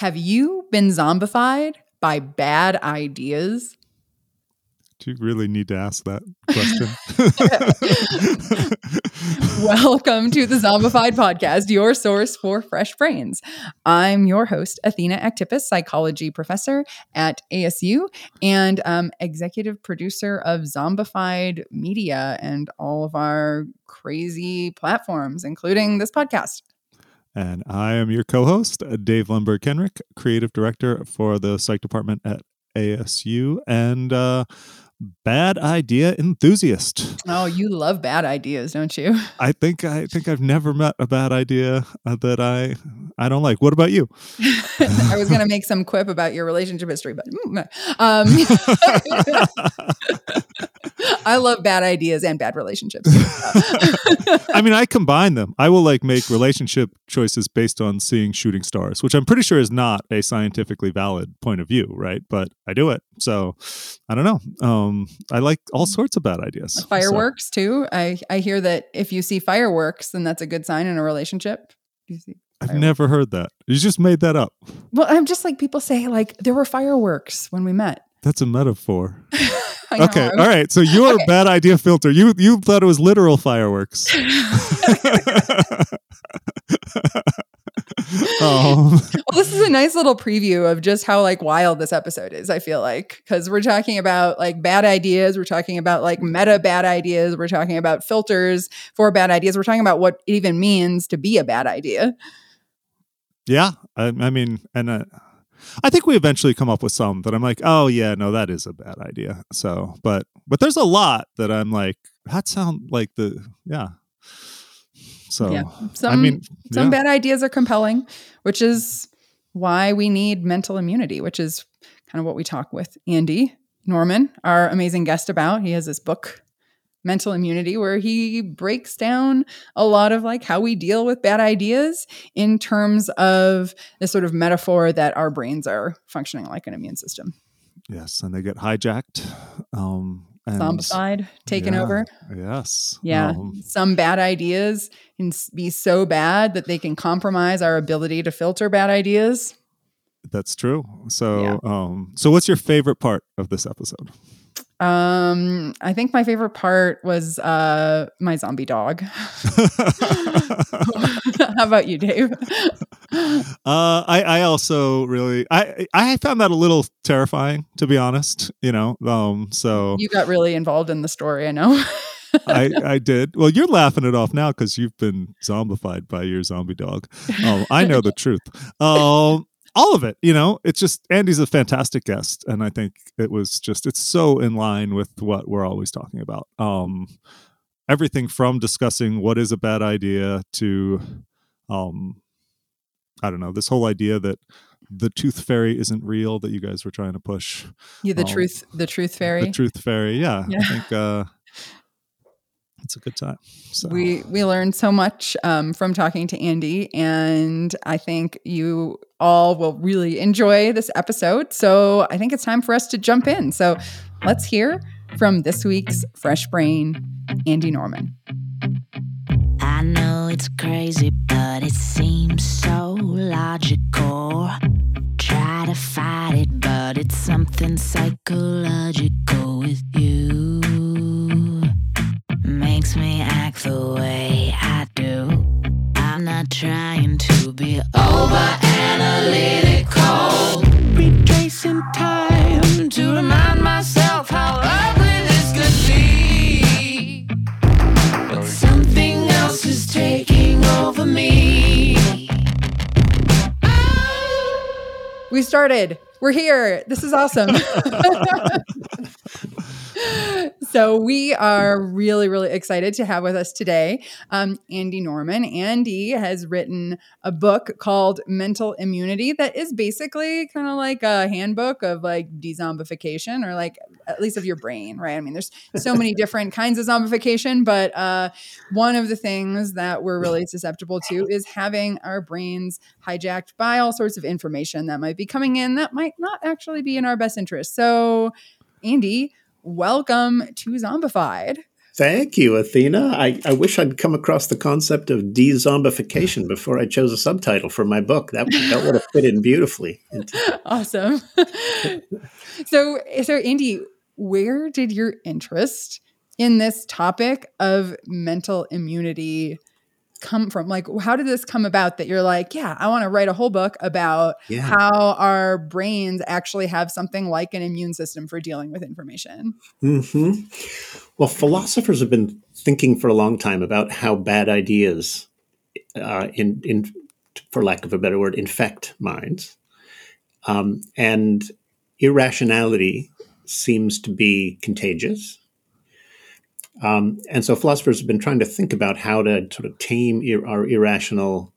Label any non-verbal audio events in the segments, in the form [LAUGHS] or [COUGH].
Have you been zombified by bad ideas? Do you really need to ask that question? [LAUGHS] Welcome to the Zombified Podcast, your source for fresh brains. I'm your host, Athena Aktipis, psychology professor at ASU and um, executive producer of Zombified Media and all of our crazy platforms, including this podcast. And I am your co host, Dave Lundberg Kenrick, creative director for the psych department at ASU. And uh, bad idea enthusiast. Oh, you love bad ideas, don't you? [LAUGHS] I think I think I've never met a bad idea uh, that I I don't like. What about you? I was going to make some quip about your relationship history, but mm, um, [LAUGHS] I love bad ideas and bad relationships. [LAUGHS] I mean, I combine them. I will like make relationship choices based on seeing shooting stars, which I'm pretty sure is not a scientifically valid point of view, right? But I do it. So I don't know. Um, I like all sorts of bad ideas. Fireworks so. too. I I hear that if you see fireworks, then that's a good sign in a relationship. I've never heard that. You just made that up. Well, I'm just like people say, like there were fireworks when we met. That's a metaphor. [LAUGHS] okay, all right. So [LAUGHS] your okay. bad idea filter. You you thought it was literal fireworks. [LAUGHS] oh. [LAUGHS] [LAUGHS] Well, this is a nice little preview of just how like wild this episode is. I feel like because we're talking about like bad ideas, we're talking about like meta bad ideas, we're talking about filters for bad ideas, we're talking about what it even means to be a bad idea. Yeah, I, I mean, and uh, I think we eventually come up with some that I'm like, oh yeah, no, that is a bad idea. So, but but there's a lot that I'm like, that sound like the yeah. So yeah. some I mean, some yeah. bad ideas are compelling, which is why we need mental immunity, which is kind of what we talk with Andy Norman, our amazing guest about. He has this book mental immunity where he breaks down a lot of like how we deal with bad ideas in terms of this sort of metaphor that our brains are functioning like an immune system. Yes, and they get hijacked. Um, and, zombified, taken yeah, over. Yes. Yeah. Um, Some bad ideas can be so bad that they can compromise our ability to filter bad ideas. That's true. So, yeah. um, so what's your favorite part of this episode? Um, I think my favorite part was uh my zombie dog. [LAUGHS] How about you, Dave? [LAUGHS] Uh, I I also really I I found that a little terrifying to be honest. You know, um, so you got really involved in the story. I know. I, [LAUGHS] I did. Well, you're laughing it off now because you've been zombified by your zombie dog. Um, I know the truth. Um, all of it you know? It's just andy's a fantastic guest and i think it was just it's so in line with what we're always talking about. Um everything from discussing what is a bad idea to um i don't know this whole idea that the tooth fairy isn't real that you guys were trying to push. Yeah the um, truth the truth fairy? the truth fairy yeah, yeah. i think uh it's a good time. So. We we learned so much um, from talking to Andy, and I think you all will really enjoy this episode. So I think it's time for us to jump in. So let's hear from this week's Fresh Brain, Andy Norman. I know it's crazy, but it seems so logical. Try to fight it, but it's something psychological with you makes me act the way I do. I'm not trying to be over analytical. Retracing time to remind myself how ugly this could be. But something else is taking over me. We started. We're here. This is awesome. [LAUGHS] so we are really, really excited to have with us today um, Andy Norman. Andy has written a book called Mental Immunity that is basically kind of like a handbook of like dezombification or like at least of your brain, right? I mean, there's so many [LAUGHS] different kinds of zombification, but uh, one of the things that we're really [LAUGHS] susceptible to is having our brains hijacked by all sorts of information that might be coming in that might not actually be in our best interest. So, Andy, welcome to Zombified. Thank you, Athena. I, I wish I'd come across the concept of de-zombification before I chose a subtitle for my book. That, that would have fit in beautifully. [LAUGHS] awesome. [LAUGHS] so, so Andy, where did your interest in this topic of mental immunity come from? Like, how did this come about that you're like, yeah, I want to write a whole book about yeah. how our brains actually have something like an immune system for dealing with information? Mm-hmm. Well, philosophers have been thinking for a long time about how bad ideas, uh, in, in, for lack of a better word, infect minds. Um, and irrationality seems to be contagious um, and so philosophers have been trying to think about how to sort of tame ir- our irrational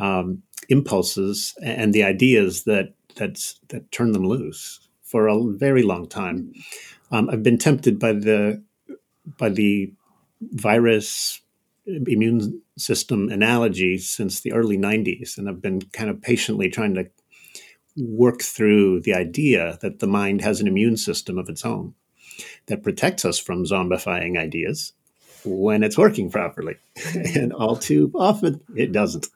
um, impulses and the ideas that that's, that turn them loose for a very long time. Um, I've been tempted by the by the virus immune system analogy since the early 90s, and I've been kind of patiently trying to work through the idea that the mind has an immune system of its own that protects us from zombifying ideas when it's working properly. and all too often, it doesn't.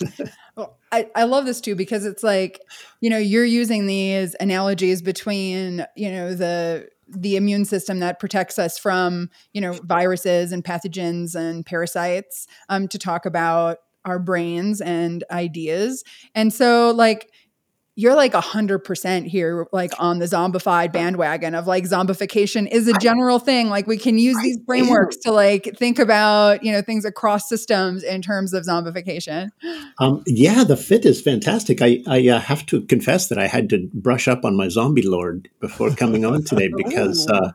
[LAUGHS] well, I, I love this too because it's like, you know, you're using these analogies between, you know, the the immune system that protects us from, you know, viruses and pathogens and parasites um, to talk about our brains and ideas. And so, like, you're like a hundred percent here, like on the zombified bandwagon of like zombification is a general thing. Like we can use these frameworks to like think about, you know, things across systems in terms of zombification. [GASPS] Um, yeah, the fit is fantastic. I, I uh, have to confess that I had to brush up on my zombie lord before coming on today [LAUGHS] because uh,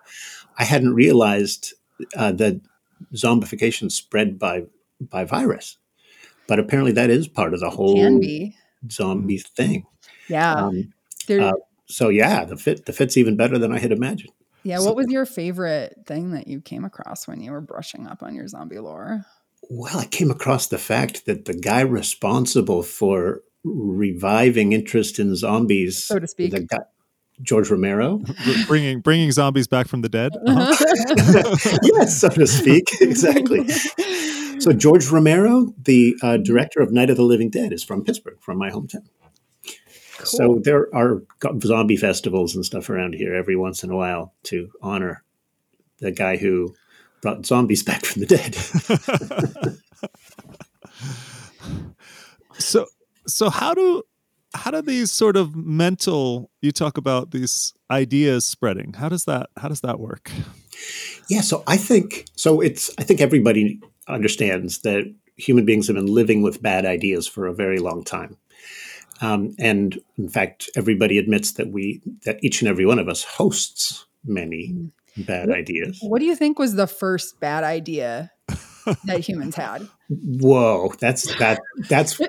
I hadn't realized uh, that zombification spread by, by virus. But apparently that is part of the whole zombie thing. Yeah. Um, uh, so yeah, the fit the fit's even better than I had imagined. Yeah. So, what was your favorite thing that you came across when you were brushing up on your zombie lore? Well, I came across the fact that the guy responsible for reviving interest in zombies, so to speak, guy, George Romero, [LAUGHS] bringing bringing zombies back from the dead. [LAUGHS] Uh-huh. [LAUGHS] yes, so to speak, exactly. So George Romero, the uh, director of Night of the Living Dead, is from Pittsburgh, from my hometown. So there are zombie festivals and stuff around here every once in a while to honor the guy who brought zombies [LAUGHS] back from the dead. so so how do how do these sort of mental you talk about these ideas spreading. How does that how does that work? Yeah so i think so it's i think everybody understands that human beings have been living with bad ideas for a very long time um, and in fact, everybody admits that we that each and every one of us hosts many mm. bad what, ideas. What do you think was the first bad idea that humans had? [LAUGHS] Whoa, that's that that's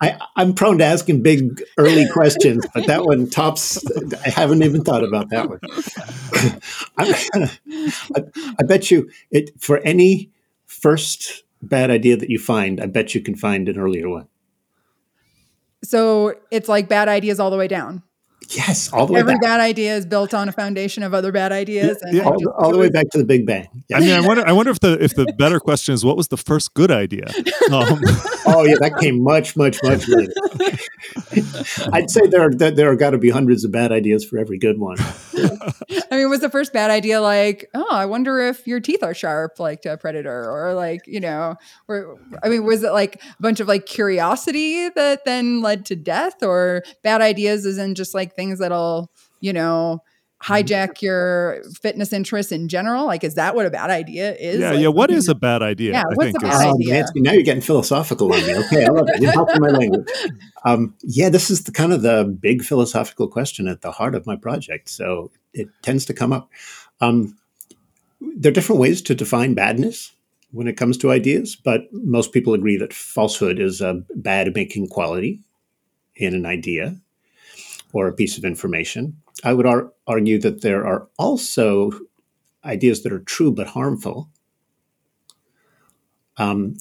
I, I'm prone to asking big early questions, but that one tops. I haven't even thought about that one. [LAUGHS] I, I bet you it for any first bad idea that you find, I bet you can find an earlier one. So it's like bad ideas all the way down. Yes, all the way. Every back. bad idea is built on a foundation of other bad ideas, and yeah, all, all the way back to the Big Bang. Yes. I mean, I wonder. I wonder if the if the better question is what was the first good idea? [LAUGHS] Um. oh yeah, that came much, much, much later. [LAUGHS] I'd say there are there are got to be hundreds of bad ideas for every good one. I mean, was the first bad idea like, oh, I wonder if your teeth are sharp, like to a predator, or like you know, or I mean, was it like a bunch of like curiosity that then led to death, or bad ideas is in just like things that'll, you know, hijack your fitness interests in general? Like, is that what a bad idea is? Yeah, like, yeah. What is a bad idea? Yeah, I what's a bad idea? Nancy, now you're getting philosophical on me. Okay, I love it. You're helping my language. [LAUGHS] Um, yeah, this is the kind of the big philosophical question at the heart of my project. So it tends to come up. Um, there are different ways to define badness when it comes to ideas, but most people agree that falsehood is a bad making quality in an idea or a piece of information. I would ar- argue that there are also ideas that are true but harmful. Um,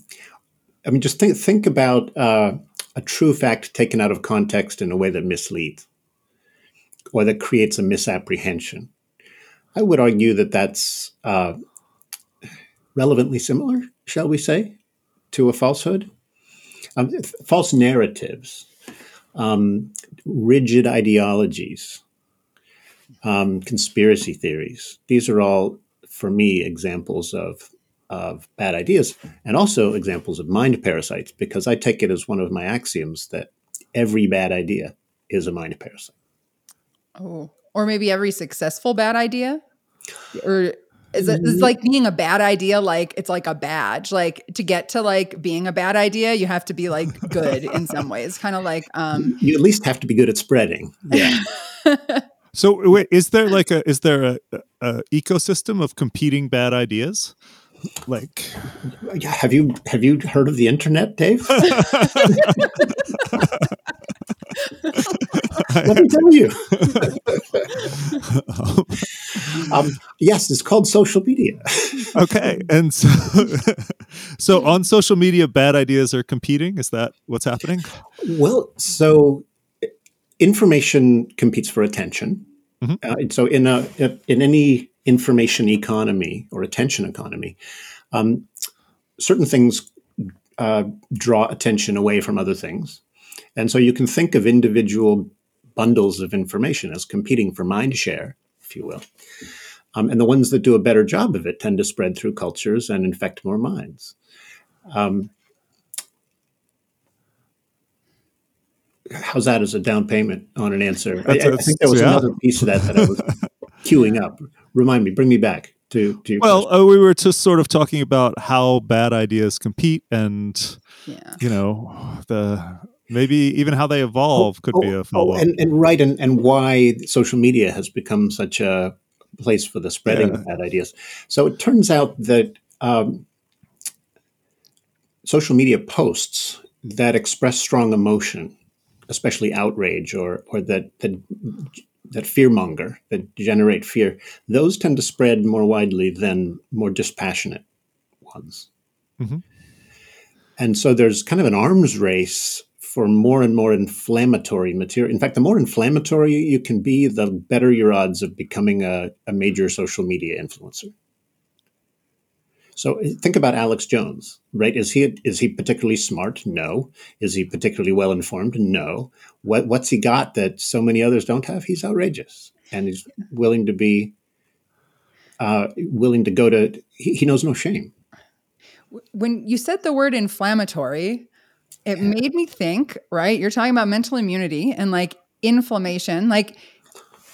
I mean, just think think about uh, a true fact taken out of context in a way that misleads or that creates a misapprehension. I would argue that that's uh, relevantly similar, shall we say, to a falsehood. Um, false narratives, um, rigid ideologies, um, conspiracy theories. These are all, for me, examples of of bad ideas and also examples of mind parasites because I take it as one of my axioms that every bad idea is a mind parasite. Oh, or maybe every successful bad idea? Or is it is like being a bad idea like it's like a badge like to get to like being a bad idea you have to be like good in [LAUGHS] some ways kind of like um You at least have to be good at spreading. Yeah. [LAUGHS] So wait, is there like a is there a, a ecosystem of competing bad ideas? Like have you have you heard of the internet, Dave? [LAUGHS] [LAUGHS] Let me tell you. [LAUGHS] um, yes, it's called social media. [LAUGHS] okay, and so so on social media, bad ideas are competing. Is that what's happening? Well, so information competes for attention. Mhm. Uh, and so in a in any information economy or attention economy, um, certain things uh, draw attention away from other things, and so you can think of individual bundles of information as competing for mind share, if you will. Um, and the ones that do a better job of it tend to spread through cultures and infect more minds. Um, how's that as a down payment on an answer? I, I think there was yeah. another piece of that that I was [LAUGHS] queuing up. Remind me, bring me back to, to Well, uh, we were just sort of talking about how bad ideas compete, and yeah you know the maybe even how they evolve could be Oh, a follow up. and, and right, and, and why social media has become such a place for the spreading Yeah. of bad ideas. So it turns out that um, social media posts that express strong emotion, especially outrage or or that that that fearmonger that generate fear, those tend to spread more widely than more dispassionate ones. Mhm. And so there's kind of an arms race for more and more inflammatory material. In fact, the more inflammatory you can be, the better your odds of becoming a, a major social media influencer. So think about Alex Jones, right? Is he is he particularly smart? No. Is he particularly well informed? No. What what's he got that so many others don't have? He's outrageous, and he's willing to be uh, willing to go to. He, he knows no shame. when you said the word inflammatory, it made me think, right? You're talking about mental immunity and like inflammation. Like,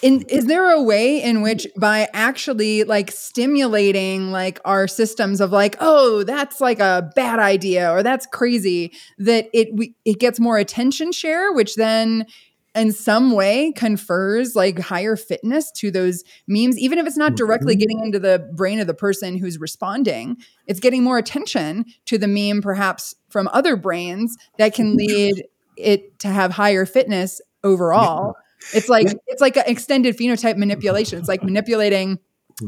in, is there a way in which by actually like stimulating like our systems of like, oh, that's like a bad idea or that's crazy, that it we, it gets more attention share, which then in some way confers like higher fitness to those memes, even if it's not directly mm-hmm. getting into the brain of the person who's responding, it's getting more attention to the meme, perhaps from other brains that can mm-hmm. lead it to have higher fitness overall. It's like it's like an extended phenotype manipulation. It's like manipulating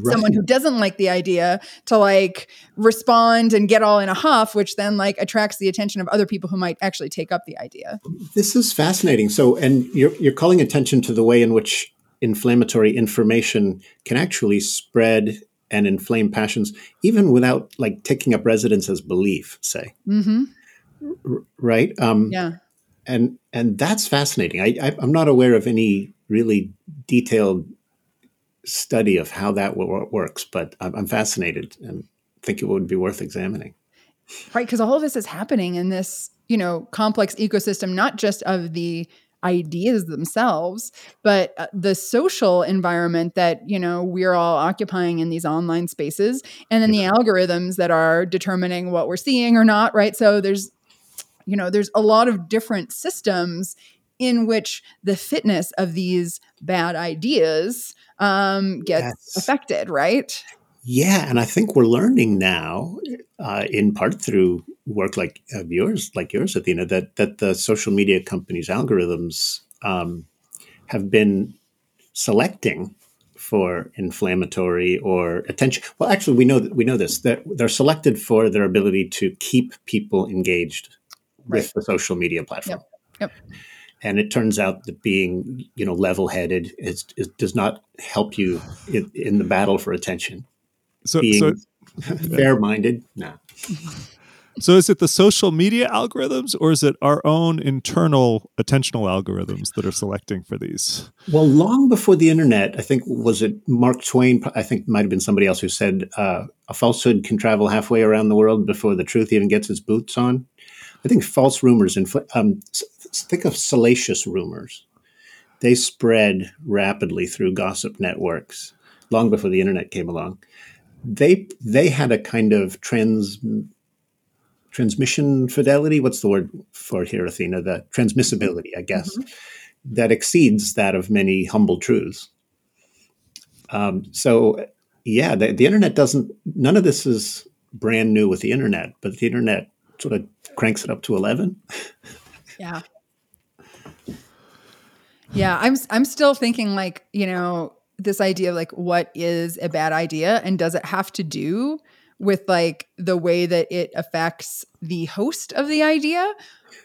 someone who doesn't like the idea to like respond and get all in a huff, which then like attracts the attention of other people who might actually take up the idea. This is fascinating. So, and you're you're calling attention to the way in which inflammatory information can actually spread and inflame passions, even without like taking up residence as belief. Say, Mm-hmm. R- right? Um, Yeah. and and that's fascinating. I, I I'm not aware of any really detailed study of how that wo- works, but I'm, I'm fascinated and think it would be worth examining. right because all of this is happening in this you know complex ecosystem not just of the ideas themselves but uh, the social environment that you know we're all occupying in these online spaces and then the algorithms that are determining what we're seeing or not right so there's you know there's a lot of different systems in which the fitness of these bad ideas um, gets Yes. affected right Yeah, and I think we're learning now, uh, in part through work like of yours, like yours, Athena, that that the social media companies' algorithms um, have been selecting for inflammatory or attention. Well, actually, we know that we know this. That they're selected for their ability to keep people engaged with the social media platform. Yep. And it turns out that being, you know, level-headed is, is, does not help you in, in the battle for attention So, being so [LAUGHS] Fair-minded, nah. So is it the social media algorithms or is it our own internal attentional algorithms that are selecting for these? Well, long before the internet, I think was it Mark Twain? I think might have been somebody else who said uh, a falsehood can travel halfway around the world before the truth even gets its boots on. I think false rumors and um, think of salacious rumors. They spread rapidly through gossip networks long before the internet came along. They they had a kind of trans transmission fidelity. What's the word for here, Athena? The transmissibility, I guess, mm-hmm. that exceeds that of many humble truths. Um, so, yeah, the, the internet doesn't. None of this is brand new with the internet, but the internet sort of cranks it up to eleven. Yeah. Yeah, I'm I'm still thinking like, you know, this idea of like what is a bad idea and does it have to do with like the way that it affects the host of the idea?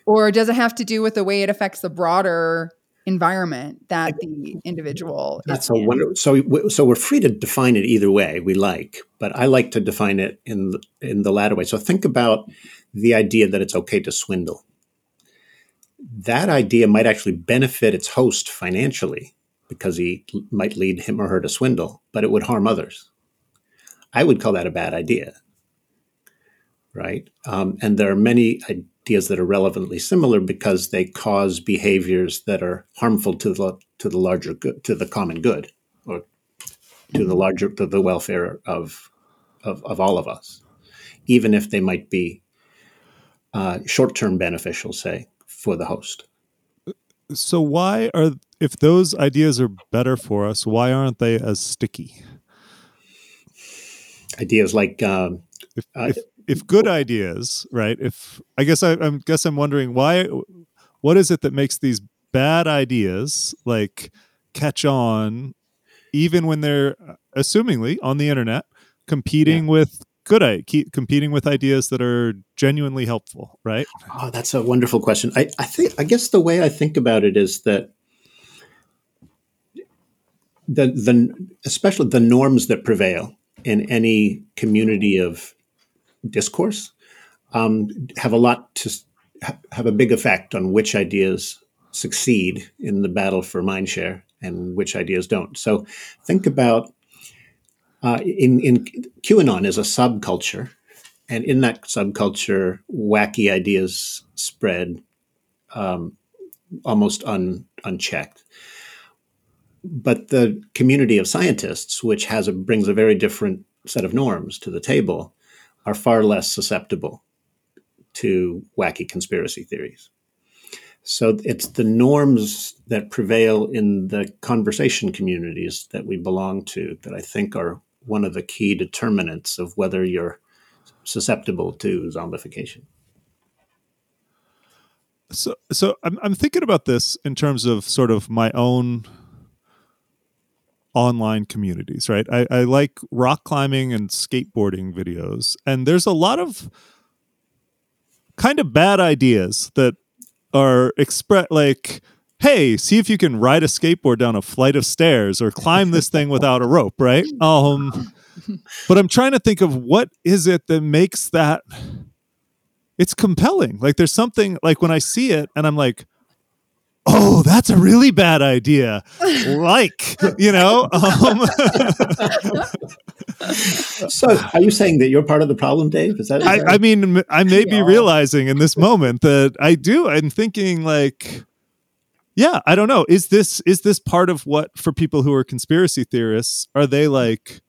Or does it have to do with the way it affects the broader environment that the individual that's a wonder so so we're free to define it either way we like but i like to define it in in the latter way. So think about the idea that it's okay to swindle that idea might actually benefit its host financially because he might lead him or her to swindle but it would harm others I would call that a bad idea. Right. Um, and there are many ideas that are relevantly similar because they cause behaviors that are harmful to the to the larger good, to the common good, or to the larger to the welfare of of, of all of us, even if they might be uh, short term beneficial, say, for the host. So why are if those ideas are better for us, why aren't they as sticky? ideas like um, if, uh, if, if, good ideas, right? If I guess I, I guess I'm wondering why, what is it that makes these bad ideas like catch on, even when they're uh, assumingly on the internet competing yeah. with good keep competing with ideas that are genuinely helpful right oh that's a wonderful question I, I think i guess the way i think about it is that the the especially the norms that prevail in any community of discourse um, have a lot to have a big effect on which ideas succeed in the battle for mindshare and which ideas don't. So think about uh, in, in QAnon is a subculture, and in that subculture, wacky ideas spread um, almost un, unchecked but the community of scientists, which has a, brings a very different set of norms to the table, are far less susceptible to wacky conspiracy theories. So it's the norms that prevail in the conversation communities that we belong to that I think are one of the key determinants of whether you're susceptible to zombification. So, so I'm, I'm thinking about this in terms of sort of my own online communities, right? I, I like rock climbing and skateboarding videos, and there's a lot of kind of bad ideas that are express like hey see if you can ride a skateboard down a flight of stairs or climb this thing without a rope right um but i'm trying to think of what is it that makes that it's compelling like there's something like when i see it and i'm like oh, that's a really bad idea. like, you know. Um, [LAUGHS] so, are you saying that you're part of the problem, Dave? Is that? Is I, that... I, mean, I may be realizing in this moment that I do. I'm thinking like, yeah, I don't know. Is this is this part of what for people who are conspiracy theorists? Are they like?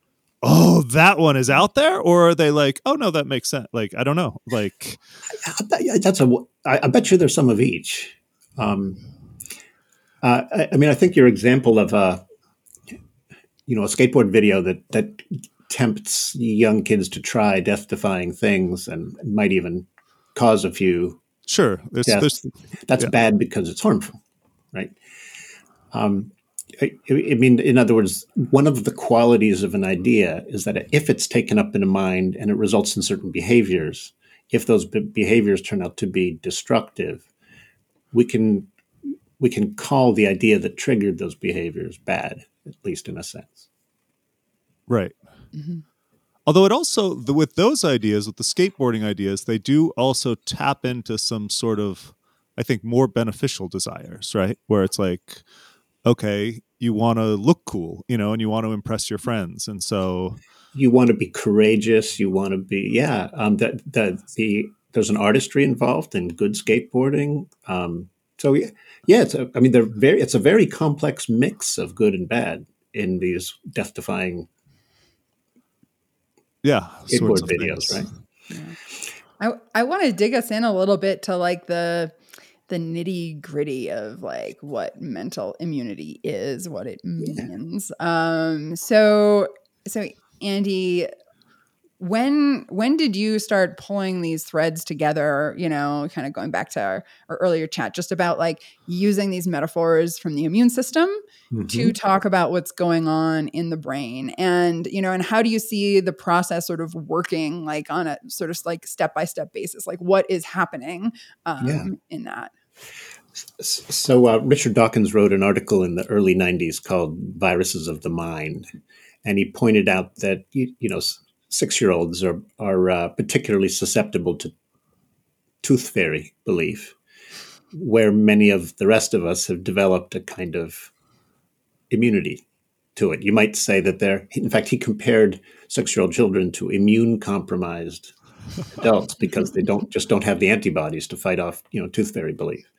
oh that one is out there or are they like oh no that makes sense like i don't know like that's a i bet you there's some of each um, uh, I, I, mean, I think your example of a, uh, you know, a skateboard video that that tempts young kids to try death-defying things and might even cause a few. Sure, there's, deaths, there's, that's yeah. bad because it's harmful, right? Um, I, I, mean, in other words, one of the qualities of an idea is that if it's taken up in a mind and it results in certain behaviors, if those behaviors turn out to be destructive, we can we can call the idea that triggered those behaviors bad, at least in a sense. Right. Mm-hmm. Although it also the, with those ideas, with the skateboarding ideas, they do also tap into some sort of, I think, more beneficial desires, right? Where it's like, okay, you want to look cool, you know, and you want to impress your friends, and so you want to be courageous. You want to be, yeah. Um, that that the there's an artistry involved in good skateboarding. Um, so yeah, yeah. It's a, I mean, they're very. It's a very complex mix of good and bad in these death-defying yeah skateboard videos, things. right? Yeah. I I want to dig us in a little bit to like the the nitty gritty of like what mental immunity is, what it means. Yeah. Um, so so Andy, when when did you start pulling these threads together you know kind of going back to our, our earlier chat just about like using these metaphors from the immune system mm-hmm. to talk about what's going on in the brain and you know and how do you see the process sort of working like on a sort of like step by step basis like what is happening um, yeah. in that so uh, richard dawkins wrote an article in the early 90s called viruses of the mind and he pointed out that you, you know six year olds are are uh, particularly susceptible to tooth fairy belief, where many of the rest of us have developed a kind of immunity to it. You might say that they're, in fact, he compared six year old children to immune compromised adults because they don't just don't have the antibodies to fight off you know tooth fairy belief.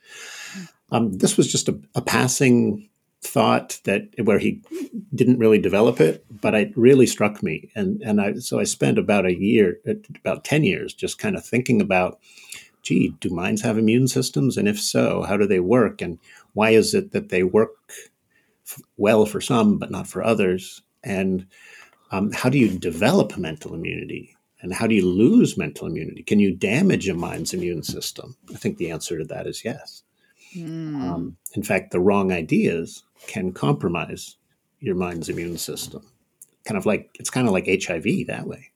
Um, this was just a, a passing thought that where he didn't really develop it, but it really struck me. And and I so I spent about a year, about ten years, just kind of thinking about, gee, do minds have immune systems, and if so, how do they work, and why is it that they work f- well for some but not for others, and um, how do you develop mental immunity? And how do you lose mental immunity? Can you damage a mind's immune system? I think the answer to that is yes. Mm. Um, in fact, the wrong ideas can compromise your mind's immune system. Kind of like it's kind of like HIV that way.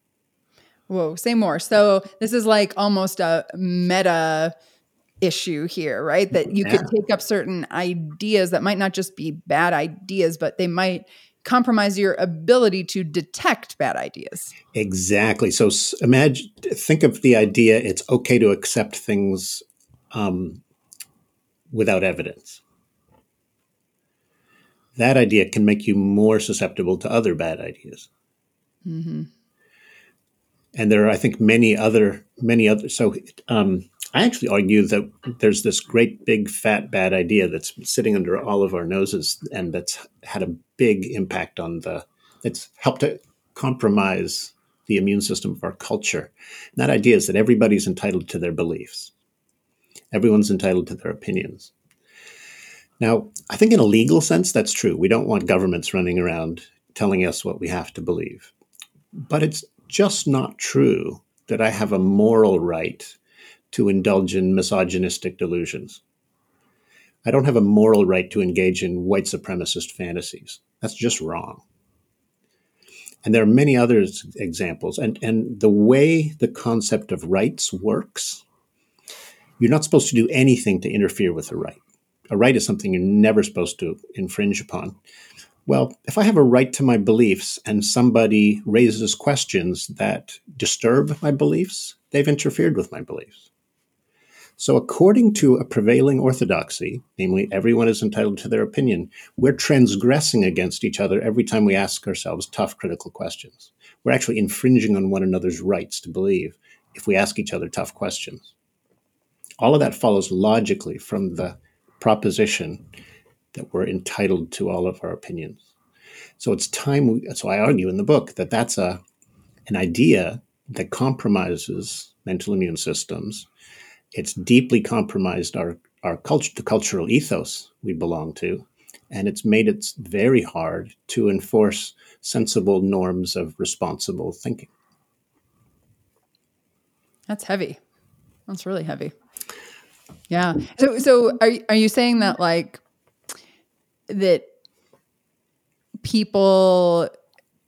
Whoa, say more. So this is like almost a meta issue here, right? That you yeah. could take up certain ideas that might not just be bad ideas, but they might compromise your ability to detect bad ideas. Exactly. So imagine, think of the idea it's okay to accept things um, without evidence that idea can make you more susceptible to other bad ideas. Mm-hmm. And there are, I think, many other, many other. So um, I actually argue that there's this great big fat bad idea that's sitting under all of our noses and that's had a big impact on the, That's helped to compromise the immune system of our culture. And that idea is that everybody's entitled to their beliefs. Everyone's entitled to their opinions. Now, I think in a legal sense, that's true. We don't want governments running around telling us what we have to believe. But it's just not true that I have a moral right to indulge in misogynistic delusions. I don't have a moral right to engage in white supremacist fantasies. That's just wrong. And there are many other examples. And, and the way the concept of rights works, you're not supposed to do anything to interfere with a right a right is something you're never supposed to infringe upon. Well, if I have a right to my beliefs and somebody raises questions that disturb my beliefs, they've interfered with my beliefs. So, according to a prevailing orthodoxy, namely everyone is entitled to their opinion, we're transgressing against each other every time we ask ourselves tough critical questions. We're actually infringing on one another's rights to believe if we ask each other tough questions. All of that follows logically from the proposition that we're entitled to all of our opinions. So it's time. We, so I argue in the book that that's a an idea that compromises mental immune systems. It's deeply compromised our our culture, the cultural ethos we belong to, and it's made it very hard to enforce sensible norms of responsible thinking. That's heavy. That's really heavy. Yeah. So so are are you saying that like that people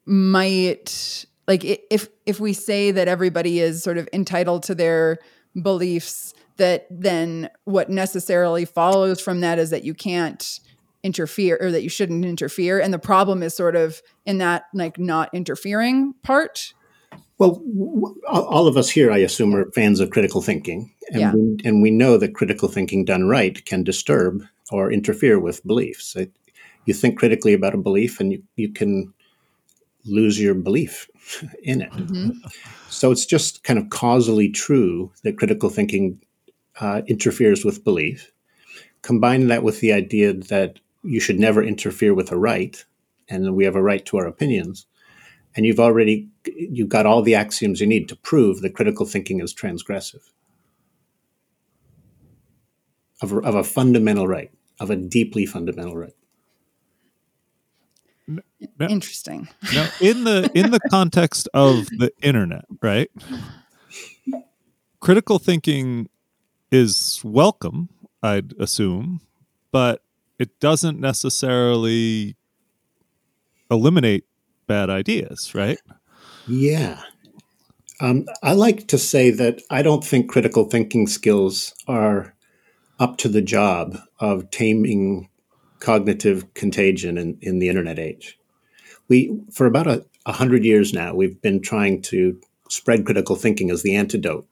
might like if if we say that everybody is sort of entitled to their beliefs that then what necessarily follows from that is that you can't interfere or that you shouldn't interfere. And the problem is sort of in that like not interfering part Well, all of us here, I assume, are fans of critical thinking, and Yeah. we, and we know that critical thinking done right can disturb or interfere with beliefs. It, you think critically about a belief, and you, you can lose your belief [LAUGHS] in it. Mhm. So it's just kind of causally true that critical thinking uh, interferes with belief. Combine that with the idea that you should never interfere with a right, and we have a right to our opinions. And you've already you've got all the axioms you need to prove that critical thinking is transgressive of, a- of a fundamental right, of a deeply fundamental right. Yeah. Interesting. Now, in the in the [LAUGHS] context of the internet, right? Critical thinking is welcome, I'd assume, but it doesn't necessarily eliminate bad ideas, right? Yeah. Um, I like to say that I don't think critical thinking skills are up to the job of taming cognitive contagion in, in the internet age. We, for about a, a hundred years now, we've been trying to spread critical thinking as the antidote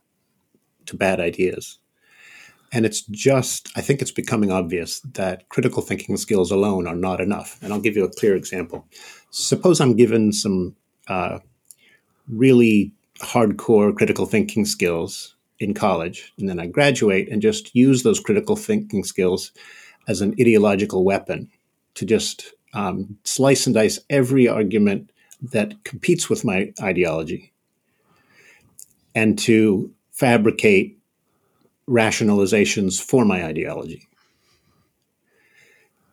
to bad ideas. And it's just, I think it's becoming obvious that critical thinking skills alone are not enough. And I'll give you a clear example. Suppose I'm given some uh, really hardcore critical thinking skills in college, and then I graduate and just use those critical thinking skills as an ideological weapon to just um, slice and dice every argument that competes with my ideology and to fabricate rationalizations for my ideology.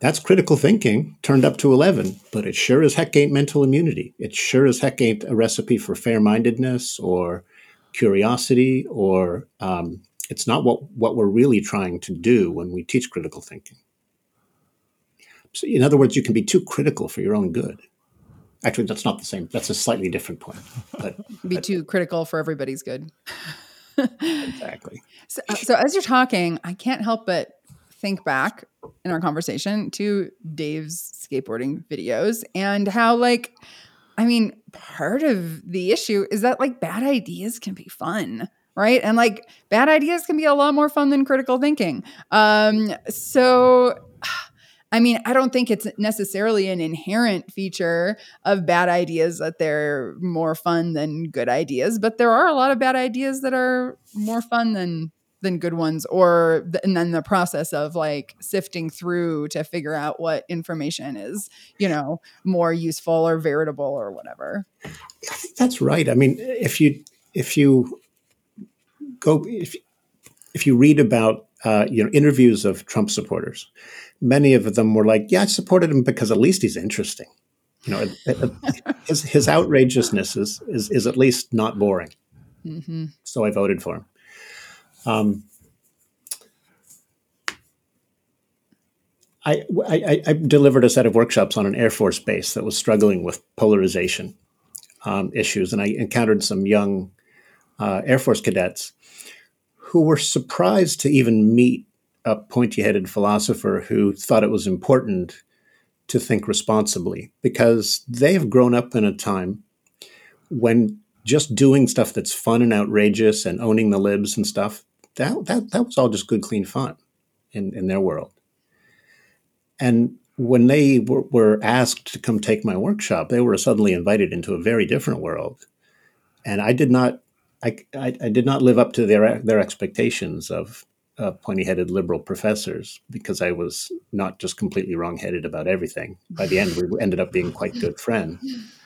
That's critical thinking turned up to 11, but it sure as heck ain't mental immunity. It sure as heck ain't a recipe for fair mindedness or curiosity, or um, it's not what, what we're really trying to do when we teach critical thinking. So, in other words, you can be too critical for your own good. Actually, that's not the same. That's a slightly different point. But [LAUGHS] Be too critical for everybody's good. [LAUGHS] exactly. So, uh, so as you're talking, I can't help but think back in our conversation to Dave's skateboarding videos and how, like, I mean, part of the issue is that like bad ideas can be fun, right? And like bad ideas can be a lot more fun than critical thinking. Um, so. I mean, I don't think it's necessarily an inherent feature of bad ideas that they're more fun than good ideas, but there are a lot of bad ideas that are more fun than than good ones or and then the process of like sifting through to figure out what information is, you know, more useful or veritable or whatever. That's right. I mean, if you if you go if if you read about uh, you know interviews of Trump supporters, many of them were like, "Yeah, I supported him because at least he's interesting." You know, it- it- his his outrageousness is is is at least not boring. hmm So I voted for him. Um, I, I, I delivered a set of workshops on an Air Force base that was struggling with polarization um, issues, and I encountered some young uh, Air Force cadets who were surprised to even meet a pointy-headed philosopher who thought it was important to think responsibly because they have grown up in a time when just doing stuff that's fun and outrageous and owning the libs and stuff that that, that was all just good clean fun in, in their world. And when they were, were asked to come take my workshop they were suddenly invited into a very different world. And i did not i, I, I did not live up to their their expectations of uh, pointy-headed liberal professors because i was not just completely wrong-headed about everything. By the end we ended up being quite good friends. [LAUGHS]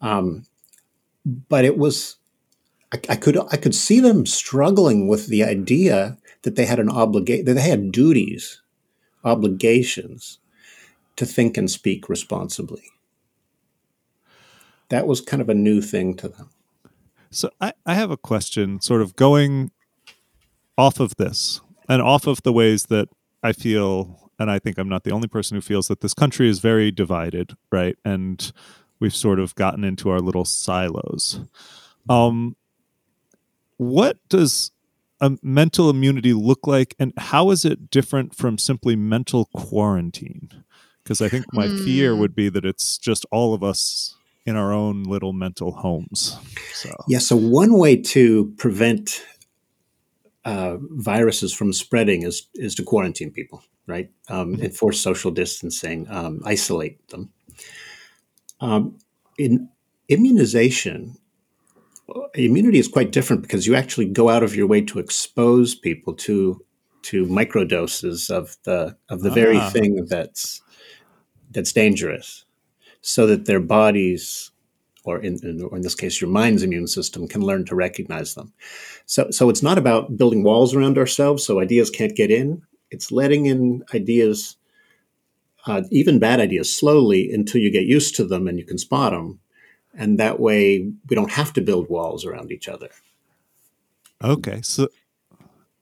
Um, but it was I, I could I could see them struggling with the idea that they had an obligation that they had duties, obligations to think and speak responsibly. That was kind of a new thing to them. So I, I have a question, sort of going off of this and off of the ways that I feel, and I think I'm not the only person who feels that this country is very divided, right? And we've sort of gotten into our little silos. Um, what does a mental immunity look like, and how is it different from simply mental quarantine? Because I think my fear Hmm. would be that it's just all of us in our own little mental homes. So Yeah. So one way to prevent uh, viruses from spreading is is to quarantine people, right? Um, Mhm. Enforce social distancing, um, isolate them. Um, in immunization, immunity is quite different because you actually go out of your way to expose people to to microdoses of the of the very Ah. thing that's that's dangerous, so that their bodies, or in, in or in this case, your mind's immune system, can learn to recognize them. So so it's not about building walls around ourselves so ideas can't get in. It's letting in ideas, uh, even bad ideas, slowly until you get used to them and you can spot them and that way we don't have to build walls around each other. okay, so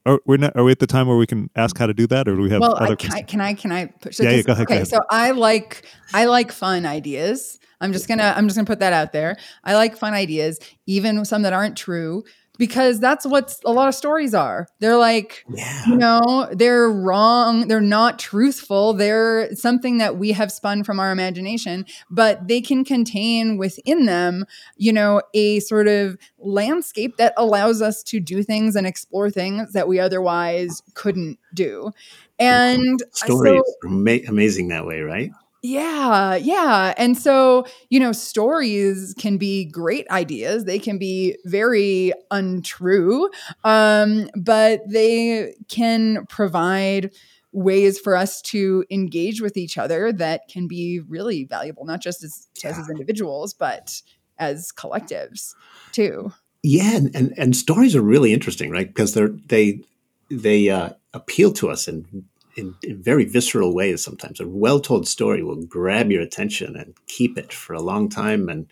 are we not, are we at the time where we can ask how to do that, or do we have well, other? I, can, I, can I can I push? Yeah, yeah, 'cause- go ahead, go Okay, ahead. so I like I like fun ideas. I'm just gonna I'm just gonna put that out there. I like fun ideas, even some that aren't true, because that's what a lot of stories are. They're like Yeah. you know they're wrong they're not truthful they're something that we have spun from our imagination but they can contain within them you know a sort of landscape that allows us to do things and explore things that we otherwise couldn't do and Stories so ama- amazing that way, right? Yeah, yeah. And so, you know, stories can be great ideas. They can be very untrue, um, but they can provide ways for us to engage with each other that can be really valuable, not just as, just as individuals, but as collectives too. Yeah, and, and, and stories are really interesting, right? Because they're they they uh, appeal to us in, in in very visceral ways. Sometimes a well told story will grab your attention and keep it for a long time, and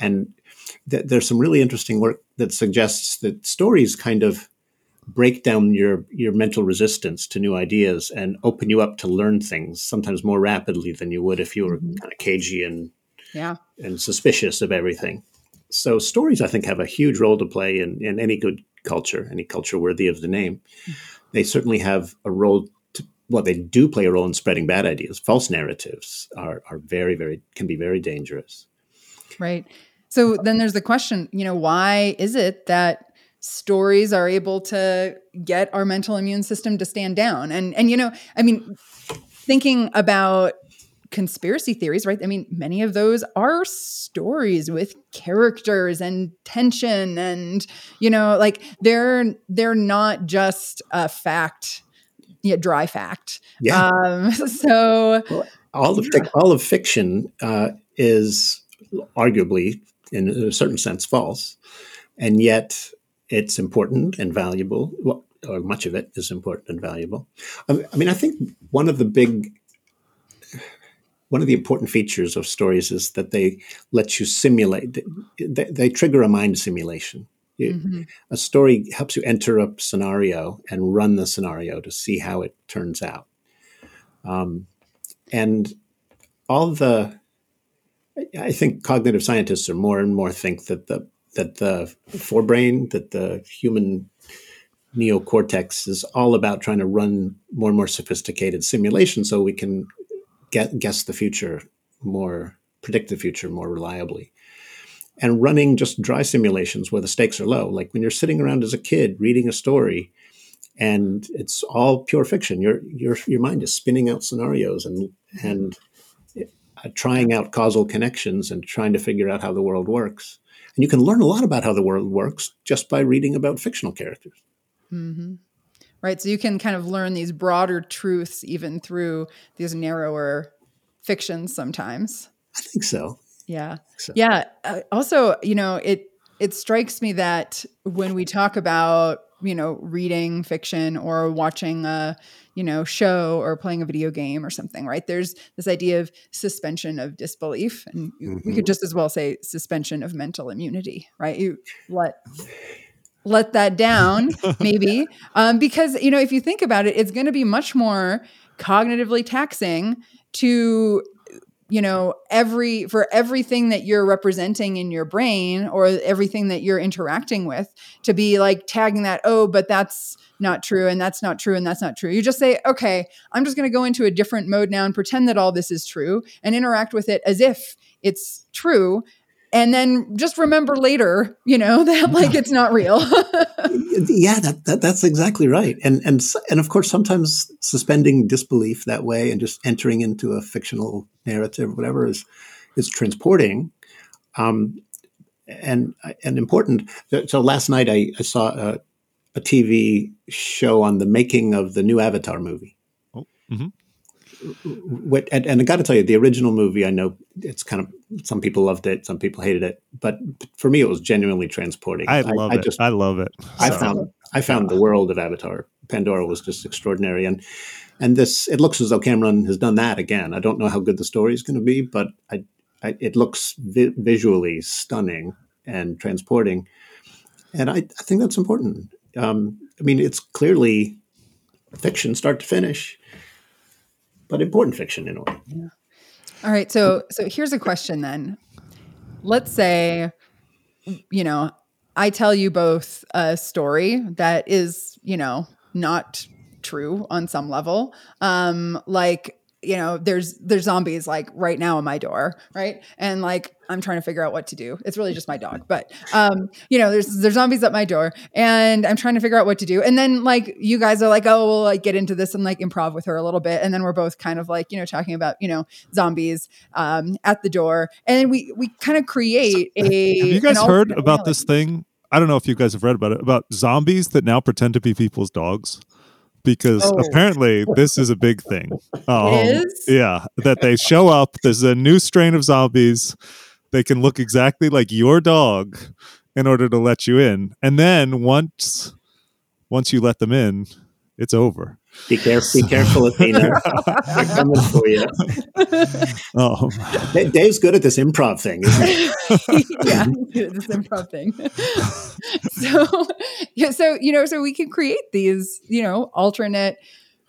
and th- there's some really interesting work that suggests that stories kind of break down your your mental resistance to new ideas and open you up to learn things sometimes more rapidly than you would if you were Mhm. kind of cagey and Yeah. and suspicious of everything. So stories, I think, have a huge role to play in, in any good culture, any culture worthy of the name. They certainly have a role well, they do play a role in spreading bad ideas. False narratives are are very, very can be very dangerous. Right. So then there's the question, you know, why is it that stories are able to get our mental immune system to stand down? And and you know, I mean, thinking about conspiracy theories, right? I mean, many of those are stories with characters and tension and you know, like they're they're not just a fact, yeah, dry fact. Yeah, Um [LAUGHS] so all of all of fiction uh, is arguably, in a certain sense, false, and yet it's important and valuable. Well, or much of it is important and valuable. I I mean, I think one of the big one of the important features of stories is that they let you simulate. They, they trigger a mind simulation. You- mhm. A story helps you enter a scenario and run the scenario to see how it turns out. Um, and all the, I think cognitive scientists are more and more think that the that the forebrain, that the human neocortex is all about trying to run more and more sophisticated simulations so we can get, guess the future more, predict the future more reliably. And running just dry simulations where the stakes are low, like when you're sitting around as a kid reading a story and it's all pure fiction. Your your your mind is spinning out scenarios and and uh, trying out causal connections and trying to figure out how the world works. And you can learn a lot about how the world works just by reading about fictional characters. hmm Right. So you can kind of learn these broader truths even through these narrower fictions sometimes. I think so. Yeah. So- Yeah. Uh, also, you know, it it strikes me that when we talk about, you know, reading fiction or watching a, you know, show or playing a video game or something, right? There's this idea of suspension of disbelief and you- we could just as well say suspension of mental immunity, right? You let let that down [LAUGHS] maybe um, because you know if you think about it it's going to be much more cognitively taxing to you know every for everything that you're representing in your brain or everything that you're interacting with to be like tagging that oh but that's not true and that's not true and that's not true. You just say okay i'm just going to go into a different mode now and pretend that all this is true and interact with it as if it's true and then just remember later, you know, [LAUGHS] that like it's not real. [LAUGHS] yeah, that, that that's exactly right. And and and of course, sometimes suspending disbelief that way and just entering into a fictional narrative, whatever, is is transporting. Um, and and important. So last night I, I saw a, a TV show on the making of the new Avatar movie. Oh, mhm. What, and, and I got to tell you, the original movie, I know it's kind of some people loved it, some people hated it, but for me, it was genuinely transporting. I love it. I love it. I found I found the world of Avatar. Pandora was just extraordinary, and and this it looks as though Cameron has done that again. I don't know how good the story is going to be, but I, I it looks vi- visually stunning and transporting, and I, I think that's important. Um, I mean, it's clearly fiction, start to finish, but important fiction in a way. All right, so so here's a question then. Let's say you know, I tell you both a story that is, you know, not true on some level. Um like you know there's there's zombies like right now in my door right? And like i'm trying to figure out what to do. It's really just my dog but um you know there's there's zombies at my door and i'm trying to figure out what to do. And then like you guys are like oh we'll like get into this and like improv with her a little bit. And then we're both kind of like you know talking about you know zombies um at the door. And we we kind of create a Have you guys heard about this thing? I don't know if you guys have read about it about zombies that now pretend to be people's dogs. Because Oh. apparently this is a big thing. [LAUGHS] Um. Yeah, that they show up. There's a new strain of zombies. They can look exactly like your dog in order to let you in. And then once once you let them in, it's over. Be careful, be careful, Athena. [LAUGHS] They're coming for you. Oh, Dave's good at this improv thing, isn't he? [LAUGHS] yeah, this improv thing. [LAUGHS] so, yeah, so you know, so we can create these, you know, alternate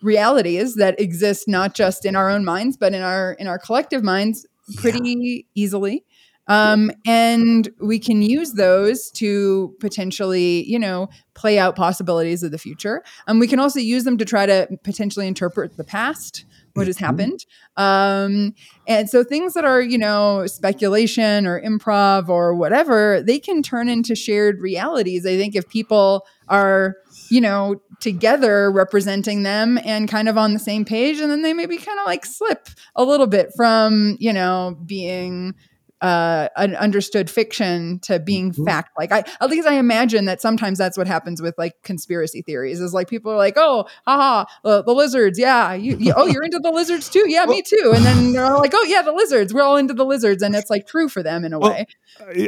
realities that exist not just in our own minds, but in our in our collective minds pretty easily. Um, and we can use those to potentially, you know, play out possibilities of the future. And we can also use them to try to potentially interpret the past, what has Mhm. happened. Um, and so things that are, you know, speculation or improv or whatever, they can turn into shared realities. I think if people are, you know, together representing them and kind of on the same page, and then they maybe kind of like slip a little bit from, you know, being uh, an understood fiction to being Mhm. fact. Like I, at least I imagine that sometimes that's what happens with like conspiracy theories. Is like people are like, oh, haha, the, the lizards. Yeah, you, you, oh, you're into the lizards too. Yeah, me too. And then they're all like, oh yeah, the lizards. We're all into the lizards, and it's like true for them in a Well, way.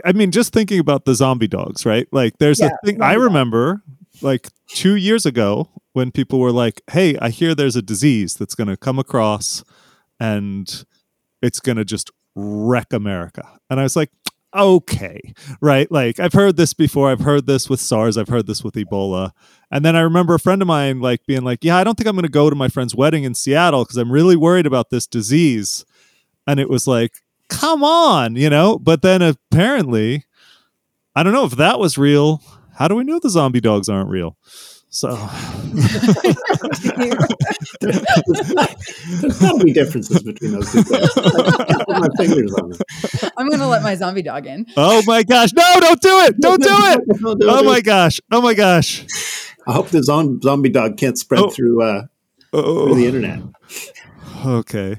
I- mean, just thinking about the zombie dogs, right? Like, there's Yeah, a thing I zombie dogs. remember, like two years ago, when people were like, "Hey, I hear there's a disease that's going to come across, and it's going to just wreck America," and I was like. Okay, right? Like I've heard this before. I've heard this with SARS. I've heard this with Ebola. And then I remember a friend of mine like being like, "Yeah, I don't think I'm going to go to my friend's wedding in Seattle because I'm really worried about this disease." And it was like, come on, you know? But then apparently, I don't know if that was real. How do we know the zombie dogs aren't real? So, [LAUGHS] There's got to be differences between those two things. I can't put my fingers on it. I'm gonna let my zombie dog in. oh my gosh, no, don't do it. Don't do it. [LAUGHS] No, no, Oh no. my gosh. Oh my gosh. I hope the zombie dog can't spread Oh. through uh, through the Oh, internet. okay.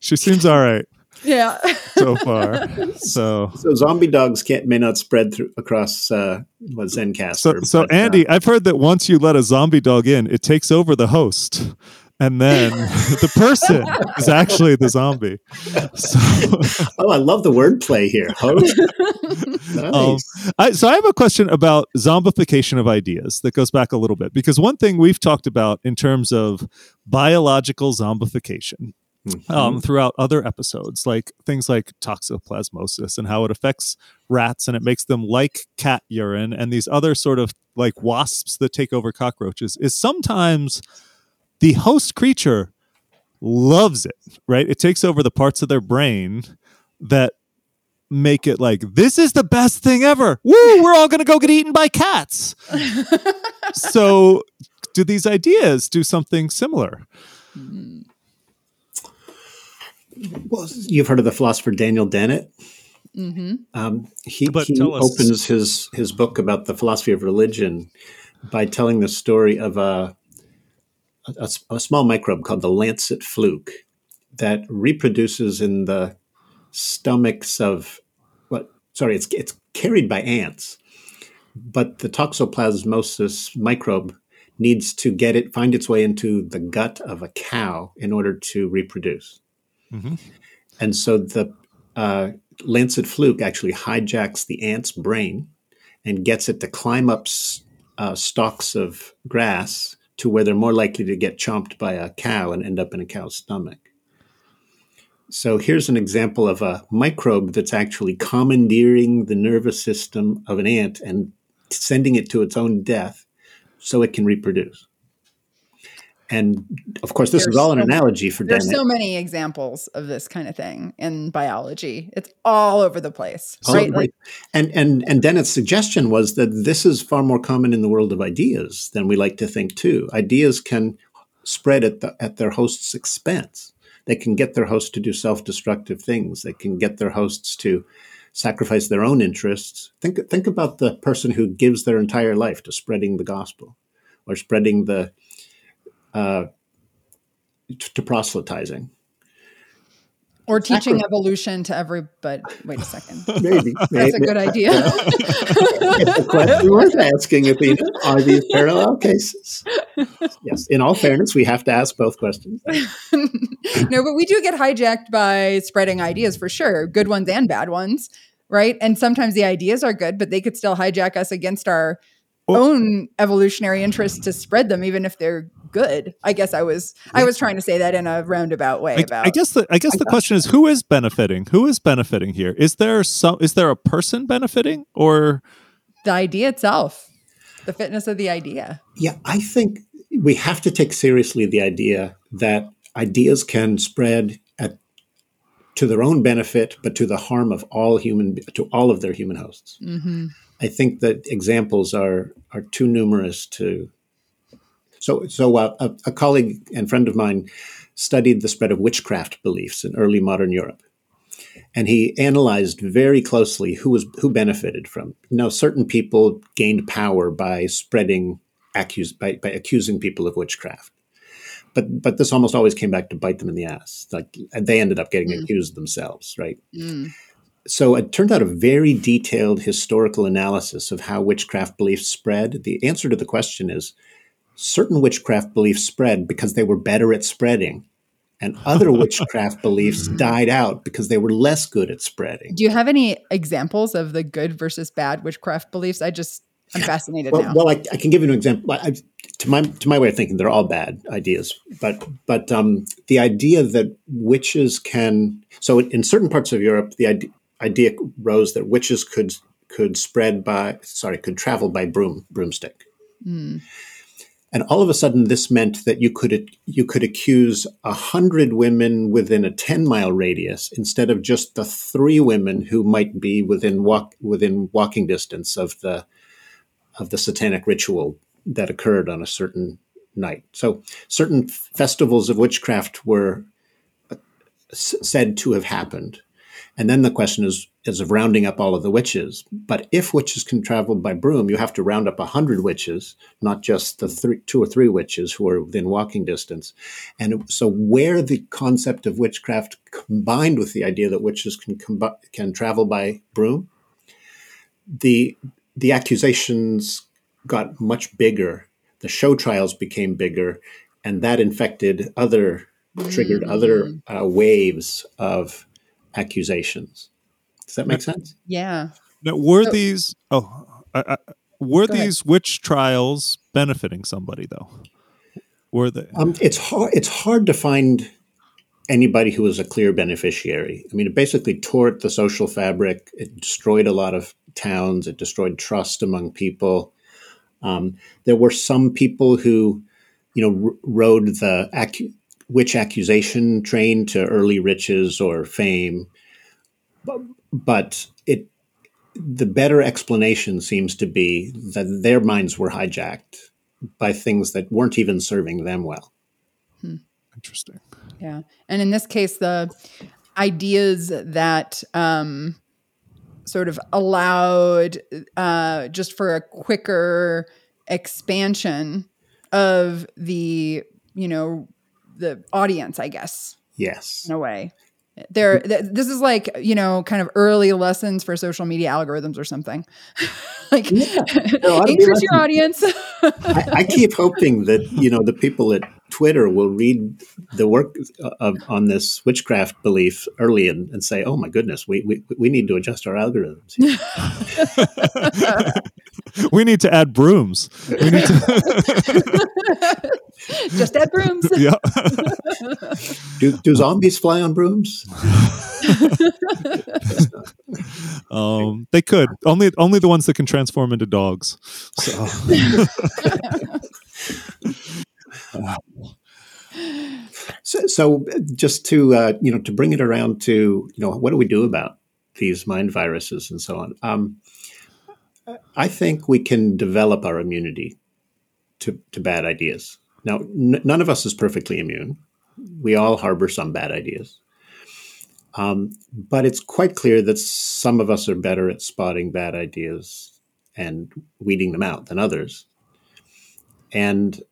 She seems all right Yeah. [LAUGHS] so far. So, So zombie dogs can't may not spread through across uh, what Zencastr. so, so but, uh, Andy, I've heard that once you let a zombie dog in, it takes over the host. And then [LAUGHS] the person is actually the zombie. So, [LAUGHS] oh, I love the wordplay here. Host. Um, I, so I have a question about zombification of ideas that goes back a little bit because one thing we've talked about in terms of biological zombification Mhm. um, throughout other episodes, like things like toxoplasmosis and how it affects rats and it makes them like cat urine and these other sort of like wasps that take over cockroaches, is sometimes the host creature loves it, right? It takes over the parts of their brain that make it like this is the best thing ever. Woo, we're all going to go get eaten by cats. [LAUGHS] so do these ideas do something similar? Well, you've heard of the philosopher Daniel Dennett. hmm Um, he But he tell us- opens his his book about the philosophy of religion by telling the story of a, a, a small microbe called the lancet fluke that reproduces in the stomachs of what? Sorry, it's it's carried by ants, but the toxoplasmosis microbe needs to get it find its way into the gut of a cow in order to reproduce. Mhm. And so the uh, lancet fluke actually hijacks the ant's brain and gets it to climb up uh, stalks of grass to where they're more likely to get chomped by a cow and end up in a cow's stomach. So here's an example of a microbe that's actually commandeering the nervous system of an ant and sending it to its own death so it can reproduce. And of course, this There's is all an so- analogy for There's so many examples of this kind of thing in biology. It's all over the place, So, right? Like, and and and Dennett's suggestion was that this is far more common in the world of ideas than we like to think too. Ideas can spread at the at their host's expense. They can get their host to do self-destructive things. They can get their hosts to sacrifice their own interests. Think think about the person who gives their entire life to spreading the gospel or spreading the uh, t- to proselytizing. or teaching evolution to every. But wait a second. [LAUGHS] Maybe, [LAUGHS] That's a good idea. it's a question worth asking, Athena. Are these parallel cases? Yes. In all fairness, we have to ask both questions. [LAUGHS] no, but we do get hijacked by spreading ideas for sure, good ones and bad ones, right? And sometimes the ideas are good, but they could still hijack us against our Well- own evolutionary interest to spread them, even if they're good. I guess I was I was trying to say that in a roundabout way I, about I guess the I guess the question is who is benefiting? Who is benefiting here? Is there some is there a person benefiting or the idea itself, the fitness of the idea. Yeah, I think we have to take seriously the idea that ideas can spread at, to their own benefit, but to the harm of all human to all of their human hosts. hmm I think that examples are are too numerous to. So, so uh, a, a colleague and friend of mine studied the spread of witchcraft beliefs in early modern Europe, and he analyzed very closely who was who benefited from. Now, certain people gained power by spreading accuse by, by accusing people of witchcraft, but but this almost always came back to bite them in the ass. Like they ended up getting Mm. accused themselves, right? Mm. So it turned out a very detailed historical analysis of how witchcraft beliefs spread. The answer to the question is certain witchcraft beliefs spread because they were better at spreading, and other [LAUGHS] witchcraft beliefs died out because they were less good at spreading. Do you have any examples of the good versus bad witchcraft beliefs? I just I'm fascinated Well, now. well I, I can give you an example. I, I- to my to my way of thinking, they're all bad ideas. But but um, the idea that witches can so in certain parts of Europe, the idea, idea rose that witches could could spread by sorry could travel by broom broomstick. Mm. And all of a sudden, this meant that you could you could accuse a hundred women within a ten mile radius instead of just the three women who might be within walk within walking distance of the of the satanic ritual that occurred on a certain night. So certain festivals of witchcraft were uh, s- said to have happened. And then the question is is of rounding up all of the witches. But if witches can travel by broom, you have to round up a hundred witches, not just the three, two or three witches who are within walking distance. And so, where the concept of witchcraft combined with the idea that witches can combi- can travel by broom, the the accusations got much bigger. The show trials became bigger, and that infected other, triggered other uh, waves of accusations. Does that make sense? yeah. now, were So- these oh I, I, were Go ahead. these witch trials benefiting somebody though? Were they? Um, it's hard. It's hard to find anybody who was a clear beneficiary. I mean, it basically tore at the social fabric. It destroyed a lot of towns. It destroyed trust among people. Um, there were some people who, you know, r- rode the accu- witch accusation train to early riches or fame, but, but it. The better explanation seems to be that their minds were hijacked by things that weren't even serving them well. Interesting. Yeah. And in this case, the ideas that um, sort of allowed uh, just for a quicker expansion of the you know the audience i guess Yes. in a way. There th- this is like you know kind of early lessons for social media algorithms or something. [LAUGHS] Like No, increase your audience. I, I keep hoping that you know the people at Twitter will read the work uh, of, on this witchcraft belief early and, and say, "Oh my goodness, we, we we need to adjust our algorithms." [LAUGHS] [LAUGHS] we need to add brooms. We need to, [LAUGHS] just add brooms [LAUGHS] yeah. [LAUGHS] Do, do zombies fly on brooms? Um, they could only only the ones that can transform into dogs. So So, so just to uh, you know to bring it around to you know what do we do about these mind viruses and so on? Um, I think we can develop our immunity to to bad ideas. Now, n- none of us is perfectly immune. We all harbor some bad ideas. Um, but it's quite clear that some of us are better at spotting bad ideas and weeding them out than others. And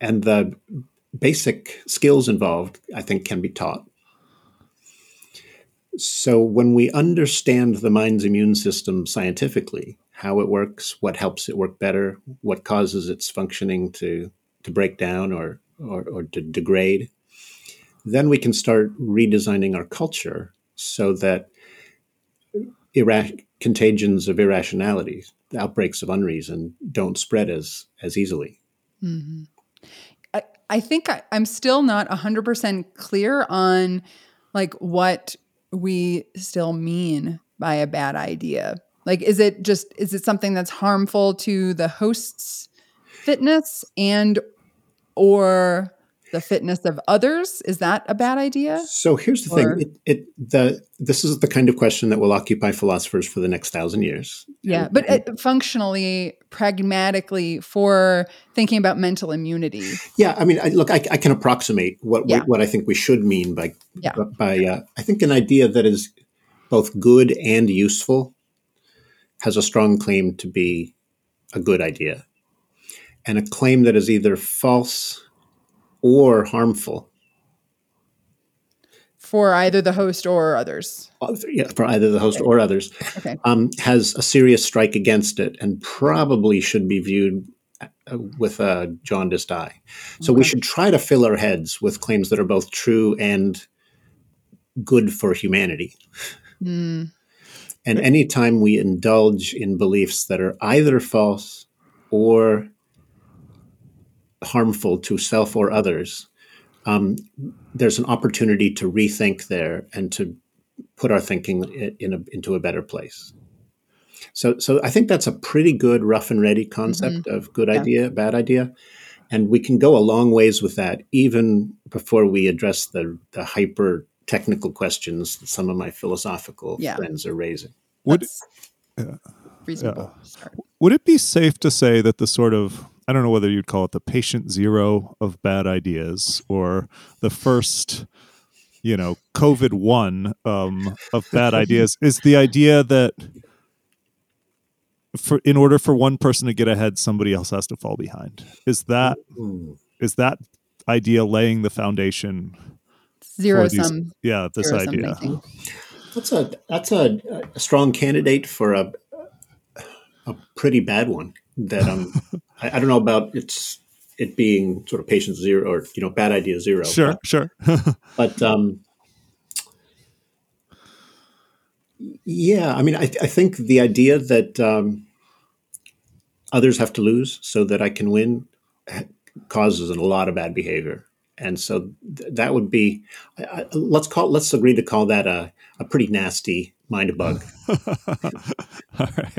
and the basic skills involved, I think, can be taught. So when we understand the mind's immune system scientifically, how it works, what helps it work better, what causes its functioning to to break down or or, or to degrade, then we can start redesigning our culture so that ira- contagions of irrationality, outbreaks of unreason, don't spread as as easily. hmm I, I think I, I'm still not 100% clear on like what we still mean by a bad idea. Like, is it just, is it something that's harmful to the host's fitness and or the fitness of others? Is that a bad idea? So here's the Or- thing: it, it the this is the kind of question that will occupy philosophers for the next thousand years. Yeah, And- but and- uh, functionally, pragmatically, for thinking about mental immunity. yeah, I mean, I, look, I, I can approximate what Yeah. what I think we should mean by Yeah. by uh, I think an idea that is both good and useful has a strong claim to be a good idea, and a claim that is either false or harmful For either the host or others. yeah, for either the host or others. Okay. um, has a serious strike against it and probably should be viewed uh, with a jaundiced eye. So we should try to fill our heads with claims that are both true and good for humanity. Mm, And anytime we indulge in beliefs that are either false or harmful to self or others, um, there's an opportunity to rethink there and to put our thinking in a, into a better place. So, so I think that's a pretty good rough and ready concept of good Yeah. idea, bad idea, and we can go a long ways with that, even before we address the the hyper technical questions that some of my philosophical Yeah. friends are raising. Would that's reasonable. start. would it be safe to say that the sort of I don't know whether you'd call it the patient zero of bad ideas or the first, you know, COVID one um, of bad [LAUGHS] ideas is the idea that for in order for one person to get ahead, somebody else has to fall behind. Is that is that idea laying the foundation? Zero these- sum. Yeah, this zero idea. That's a that's a, a strong candidate for a a pretty bad one. That um, [LAUGHS] I, I don't know about its it being sort of patient zero or you know bad idea zero. Sure, but, sure. [LAUGHS] but um, yeah, I mean, I, I think the idea that um, others have to lose so that I can win causes a lot of bad behavior, and so th- that would be I, I, let's call let's agree to call that a, a pretty nasty mind a bug. [LAUGHS] All right.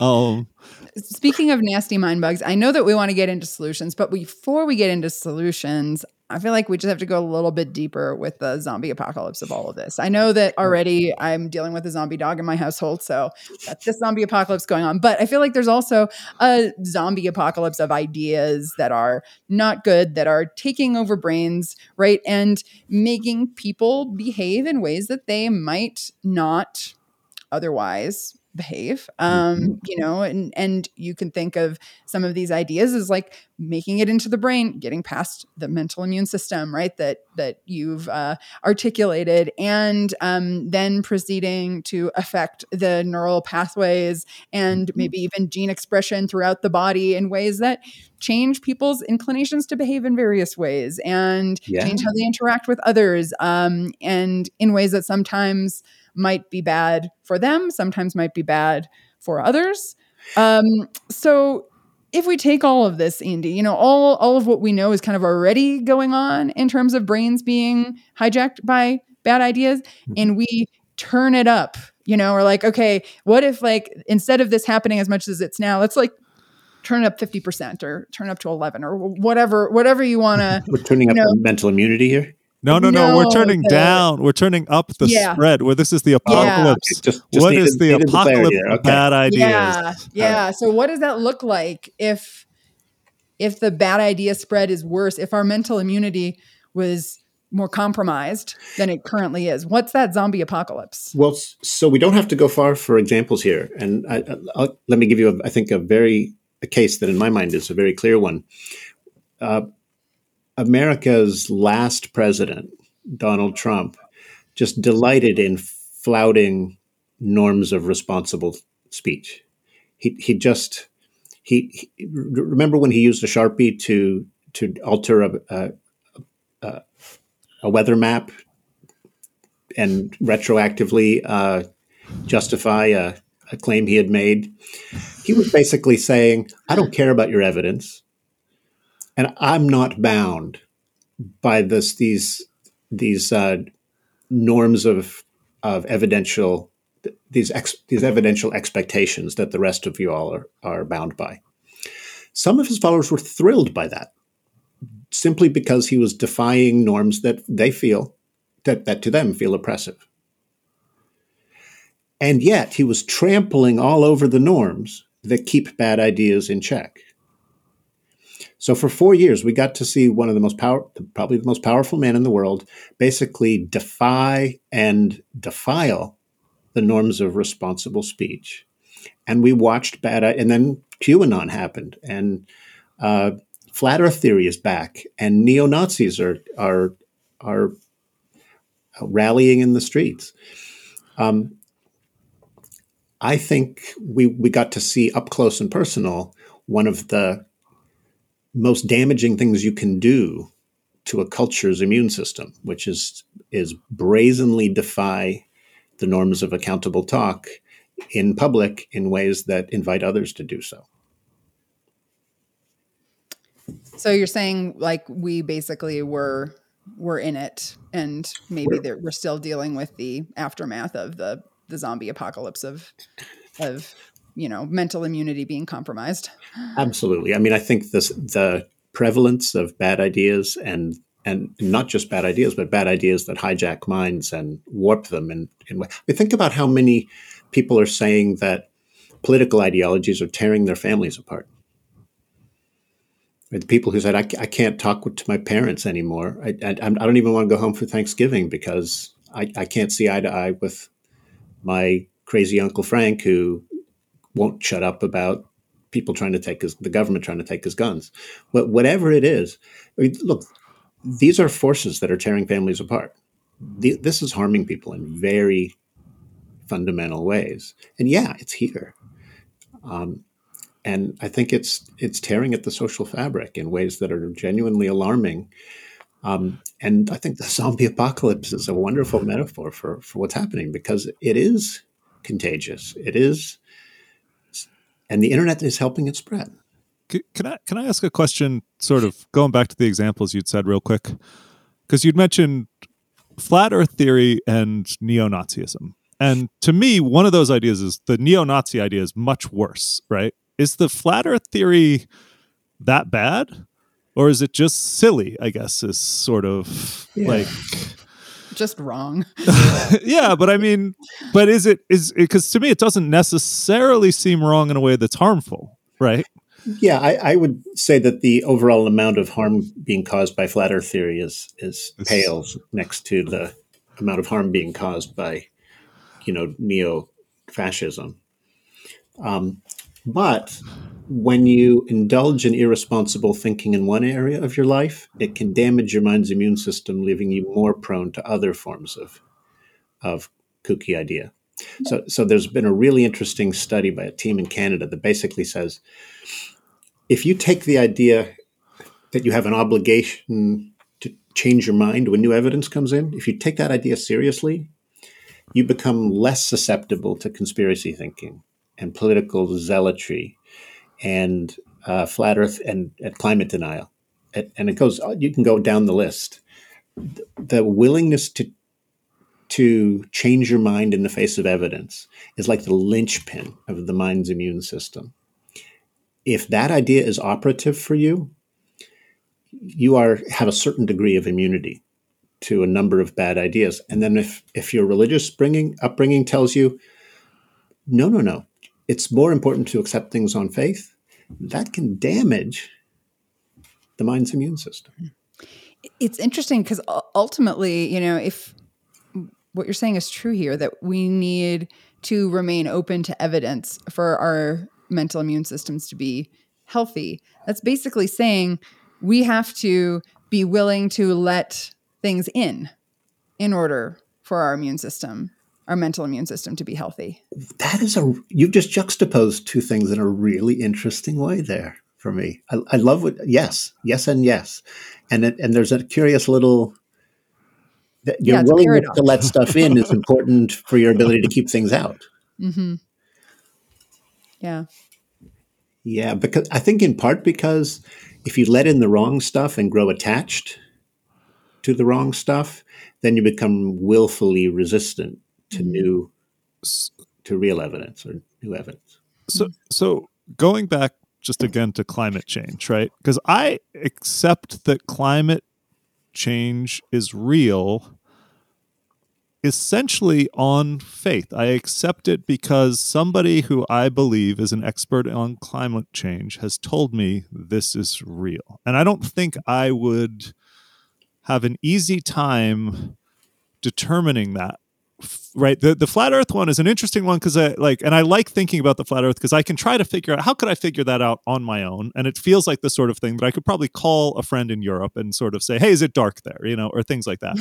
Um, Speaking of nasty mind bugs, I know that we want to get into solutions, but before we get into solutions, I feel like we just have to go a little bit deeper with the zombie apocalypse of all of this. I know that already I'm dealing with a zombie dog in my household, so that's this zombie apocalypse going on. But I feel like there's also a zombie apocalypse of ideas that are not good, that are taking over brains, right? And making people behave in ways that they might not otherwise behave um Mm-hmm. you know and and you can think of some of these ideas as like making it into the brain getting past the mental immune system right that that you've uh, articulated and um, then proceeding to affect the neural pathways and Mm-hmm. maybe even gene expression throughout the body in ways that change people's inclinations to behave in various ways and Yeah. change how they interact with others um, and in ways that sometimes might be bad for them, sometimes might be bad for others. Um, so if we take all of this, Andy, you know, all all of what we know is kind of already going on in terms of brains being hijacked by bad ideas, and we turn it up, you know, we're like, okay, what if like instead of this happening as much as it's now, let's like turn it up 50% or turn it up to 11 or whatever, whatever you want to [LAUGHS] We're turning up No. the mental immunity here. No, no, no. We're turning the- down. We're turning up the Yeah. spread. Where this is the apocalypse. Just, just What needed- is the apocalypse there. Okay. bad ideas? Yeah, yeah. So what does that look like if if the bad idea spread is worse? If our mental immunity was more compromised than it currently is, what's that zombie apocalypse? Well, so we don't have to go far for examples here, and I, I- I'll, let me give you, a, I think, a very a case that in my mind is a very clear one. Uh, America's last president, Donald Trump, just delighted in flouting norms of responsible speech. He he just he, he remember when he used a sharpie to to alter a a, a, a weather map and retroactively uh, justify a, a claim he had made. He was basically saying, I don't care about your evidence, and I'm not bound by this these these uh, norms of of evidential these ex, these evidential expectations that the rest of you all are, are bound by. Some of his followers were thrilled by that, simply because he was defying norms that they feel that, that to them feel oppressive. And yet he was trampling all over the norms that keep bad ideas in check. So for four years, we got to see one of the most power, probably the most powerful man in the world, basically defy and defile the norms of responsible speech. And we watched bad, and then QAnon happened, and uh, flat Earth theory is back, and neo Nazis are are are rallying in the streets. Um, I think we we got to see up close and personal one of the most damaging things you can do to a culture's immune system, which is is brazenly defy the norms of accountable talk in public in ways that invite others to do so. So you're saying like we basically were were in it, and maybe We're- we're still dealing with the aftermath of the the zombie apocalypse of of you know mental immunity being compromised. Absolutely. I mean, I think this the prevalence of bad ideas and and not just bad ideas, but bad ideas that hijack minds and warp them. And, and I mean think about how many people are saying that political ideologies are tearing their families apart. The people who said, I, I can't talk to my parents anymore. I, I, I don't even want to go home for Thanksgiving because I, I can't see eye to eye with my crazy Uncle Frank who won't shut up about people trying to take his, the government trying to take his guns. But whatever it is, I mean, look, these are forces that are tearing families apart. The, this is harming people in very fundamental ways. And yeah, it's here. Um, and I think it's it's tearing at the social fabric in ways that are genuinely alarming. Um, and I think the zombie apocalypse is a wonderful metaphor for for what's happening because it is contagious. It is, and the internet is helping it spread. Can I can I ask a question? Sort of going back to the examples you'd said real quick, because you'd mentioned flat Earth theory and neo-Nazism, and to me, one of those ideas is the neo-Nazi idea is much worse. Right? Is the flat Earth theory that bad, or is it just silly? I guess is sort of Yeah. like Just wrong. [LAUGHS] yeah, but I mean, but is it is because to me it doesn't necessarily seem wrong in a way that's harmful, right? Yeah, I, I would say that the overall amount of harm being caused by flat Earth theory is is pales next to the amount of harm being caused by, you know, neo fascism. Um, but when you indulge in irresponsible thinking in one area of your life, it can damage your mind's immune system, leaving you more prone to other forms of, of kooky idea. So, so there's been a really interesting study by a team in Canada that basically says if you take the idea that you have an obligation to change your mind when new evidence comes in, if you take that idea seriously, you become less susceptible to conspiracy thinking and political zealotry and uh, flat earth and, and climate denial. And, and it goes, you can go down the list. The willingness to to change your mind in the face of evidence is like the linchpin of the mind's immune system. If that idea is operative for you, you are have a certain degree of immunity to a number of bad ideas. And then if if your religious bringing upbringing tells you, no, no, no, it's more important to accept things on faith, that can damage the mind's immune system. It's interesting because ultimately, you know, if what you're saying is true here, that we need to remain open to evidence for our mental immune systems to be healthy. That's basically saying we have to be willing to let things in in order for our immune system our mental immune system to be healthy. That is a you've just juxtaposed two things in a really interesting way there for me. I, I love what yes, yes, and yes, and it, and there's a curious little that your yeah, willingness to let stuff in is [LAUGHS] important for your ability to keep things out. Mm-hmm. Yeah. Yeah, because I think in part because if you let in the wrong stuff and grow attached to the wrong stuff, then you become willfully resistant to mm-hmm. new to real evidence or new evidence. So so going back just again to climate change, right? Because I accept that climate change is real essentially on faith. I accept it because somebody who I believe is an expert on climate change has told me this is real. And I don't think I would have an easy time determining that right the the flat earth one is an interesting one because i like and i like thinking about the flat earth because i can try to figure out how could i figure that out on my own? And it feels like the sort of thing that i could probably call a friend in europe and sort of say hey is it dark there? you know or things like that.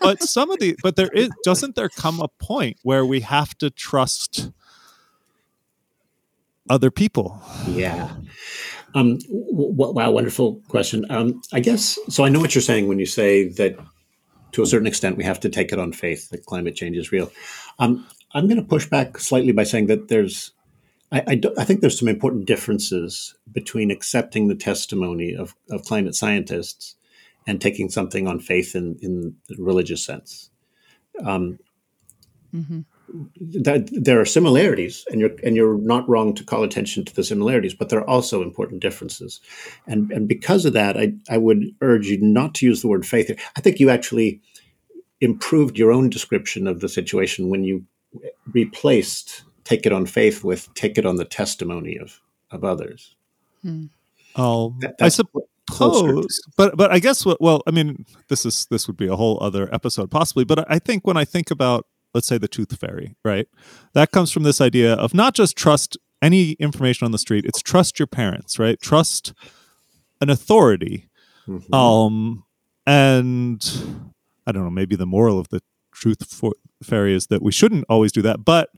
But [LAUGHS] some of the but there is doesn't there come a point where we have to trust other people? Yeah. Um, w- wow wonderful question. Um, i guess so i know what you're saying when you say that to a certain extent, we have to take it on faith that climate change is real. Um, I'm going to push back slightly by saying that there's, I, I, I, think there's some important differences between accepting the testimony of, of climate scientists and taking something on faith in, in the religious sense. Um, mm-hmm that there are similarities and you're and you're not wrong to call attention to the similarities but there are also important differences. And and because of that i i would urge you not to use the word faith. I think you actually improved your own description of the situation when you replaced take it on faith with take it on the testimony of of others. Hmm. oh that, i suppose but but i guess what well i mean this is this would be a whole other episode possibly but i think when i think about let's say the tooth fairy, right? That comes from this idea of not just trust any information on the street, it's trust your parents, right? Trust an authority. Mm-hmm. Um and I don't know, maybe the moral of the truth for, fairy is that we shouldn't always do that, but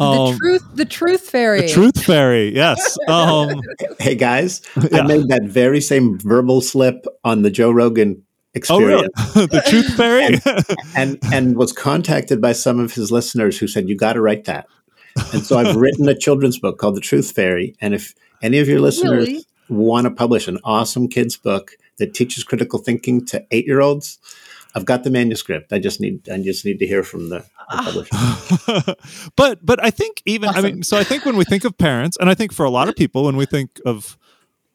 um, the truth, the truth fairy, the truth fairy. Yes. [LAUGHS] Um, hey guys, yeah. I made that very same verbal slip on the Joe Rogan experience. Oh, really? [LAUGHS] the truth fairy? and, [LAUGHS] and, and was contacted by some of his listeners who said, You got to write that. And so I've written a children's book called The Truth Fairy. And if any of your listeners really? want to publish an awesome kids book that teaches critical thinking to eight year olds, I've got the manuscript. I just need I just need to hear from the, the ah. publisher. [LAUGHS] but but I think even awesome. I mean so I think when we think of parents and I think for a lot of people when we think of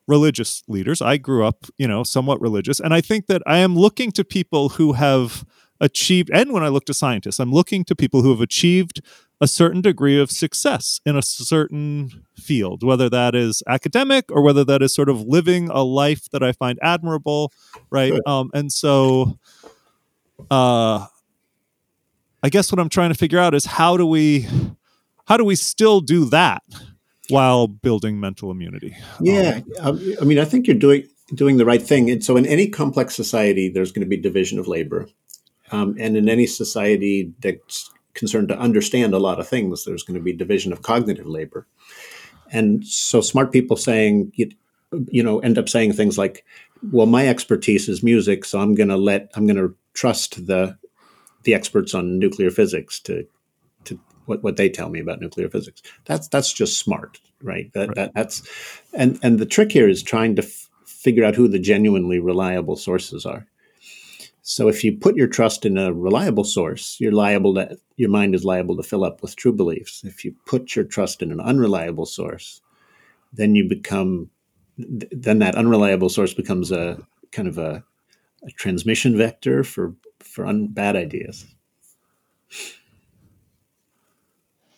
religious leaders. I grew up, you know, somewhat religious. And I think that I am looking to people who have achieved, and when I look to scientists, I'm looking to people who have achieved a certain degree of success in a certain field, whether that is academic or whether that is sort of living a life that I find admirable, right? Um, and so, uh, I guess what I'm trying to figure out is how do we how do we still do that while building mental immunity? Yeah, um, I mean, I think you're doing doing the right thing. And so, in any complex society, there's going to be division of labor, um, and in any society that's concerned to understand a lot of things, there's going to be division of cognitive labor. And so, smart people saying, you, you know, end up saying things like, "Well, my expertise is music, so I'm going to let I'm going to trust the the experts on nuclear physics to to what, what they tell me about nuclear physics." That's that's just smart, right? That, Right. that that's and and the trick here is trying to f- figure out who the genuinely reliable sources are. So if you put your trust in a reliable source, you're liable to your mind is liable to fill up with true beliefs. If you put your trust in an unreliable source, then you become then that unreliable source becomes a kind of a, a transmission vector for for un- bad ideas.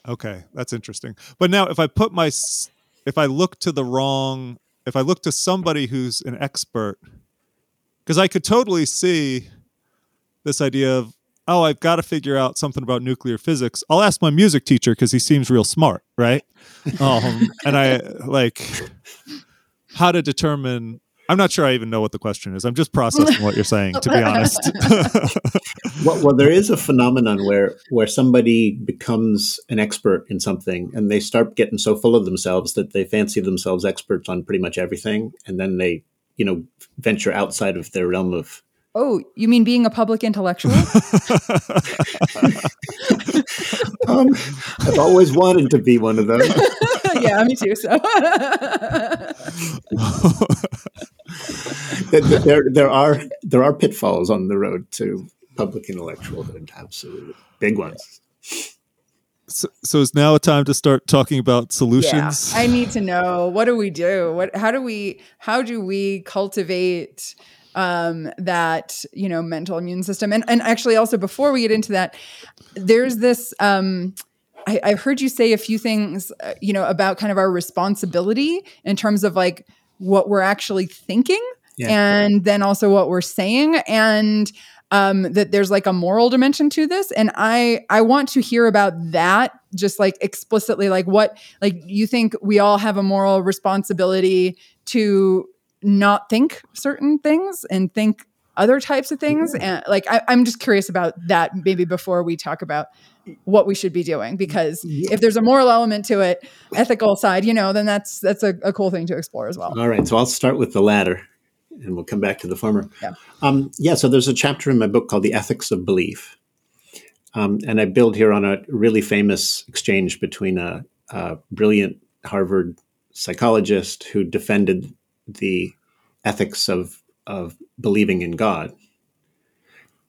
Okay, that's interesting. But now, if I put my, if I look to the wrong, if I look to somebody who's an expert, because I could totally see this idea of, oh, I've got to figure out something about nuclear physics. I'll ask my music teacher because he seems real smart, right? [LAUGHS] Um, and I like how to determine. I'm not sure I even know what the question is. I'm just processing what you're saying, to be honest. [LAUGHS] Well, well, there is a phenomenon where where somebody becomes an expert in something, and they start getting so full of themselves that they fancy themselves experts on pretty much everything, and then they, you know, venture outside of their realm of. Oh, you mean being a public intellectual? [LAUGHS] [LAUGHS] Um, I've always wanted to be one of those. yeah, me too. So [LAUGHS] There- there, there are there are pitfalls on the road to public intellectualhood. Absolutely, big ones. so, so is now a time to start talking about yeah, solutions? I need to know what do we do? What how do we how do we cultivate um, that you know mental immune system? And and actually also before we get into that, there's this. Um, I, I've heard you say a few things, uh, you know, about kind of our responsibility in terms of like what we're actually thinking, Yeah. and then also what we're saying, and um, that there's like a moral dimension to this. And I I want to hear about that, just like explicitly, like what like you think we all have a moral responsibility to not think certain things and think other types of things and like I, i'm just curious about that maybe before we talk about what we should be doing because if there's a moral element to it ethical side you know then that's that's a, a cool thing to explore as well All right, so I'll start with the latter, and we'll come back to the former. Yeah. Um, yeah. So there's a chapter in my book called "The Ethics of Belief," um, and I build here on a really famous exchange between a, a brilliant Harvard psychologist who defended the ethics of of believing in God,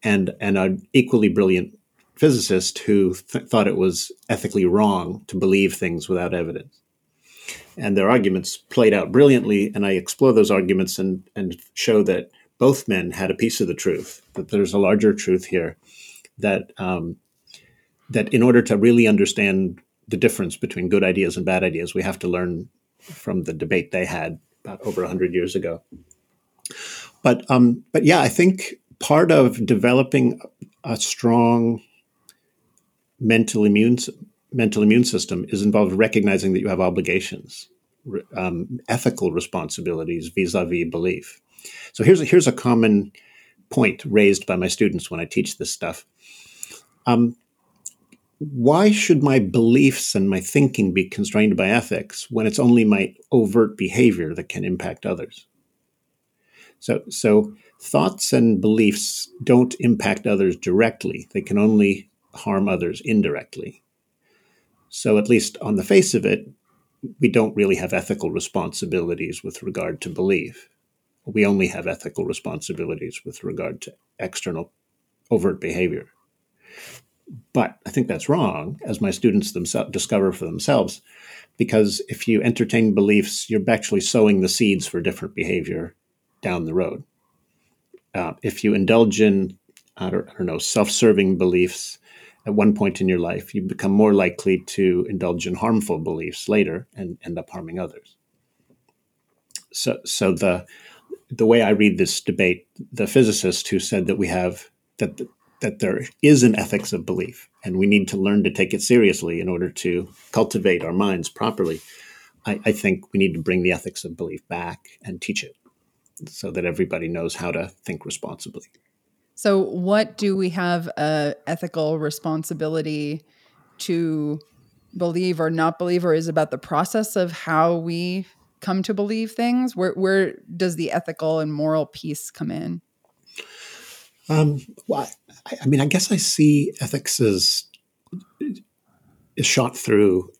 and and an equally brilliant physicist who th- thought it was ethically wrong to believe things without evidence and their arguments played out brilliantly. And I explore those arguments and, and show that both men had a piece of the truth, that there's a larger truth here, that, um, that in order to really understand the difference between good ideas and bad ideas, we have to learn from the debate they had about over 100 years ago. But, um, but yeah, I think part of developing a strong mental immune mental immune system is involved recognizing that you have obligations, um, ethical responsibilities vis-a-vis belief. So here's a, here's a common point raised by my students when I teach this stuff. Um, why should my beliefs and my thinking be constrained by ethics when it's only my overt behavior that can impact others? So, so thoughts and beliefs don't impact others directly; they can only harm others indirectly. So, at least on the face of it, we don't really have ethical responsibilities with regard to belief. We only have ethical responsibilities with regard to external overt behavior. But I think that's wrong, as my students themselves discover for themselves, because if you entertain beliefs, you're actually sowing the seeds for different behavior down the road. Uh, if you indulge in, I don't, I don't know, self-serving beliefs, at one point in your life, you become more likely to indulge in harmful beliefs later and end up harming others. So, so the the way I read this debate, the physicist who said that we have that the, that there is an ethics of belief, and we need to learn to take it seriously in order to cultivate our minds properly. I, I think we need to bring the ethics of belief back and teach it so that everybody knows how to think responsibly. So, what do we have a ethical responsibility to believe or not believe, or is about the process of how we come to believe things? Where where does the ethical and moral piece come in? Um, well, I, I mean, I guess I see ethics as is shot through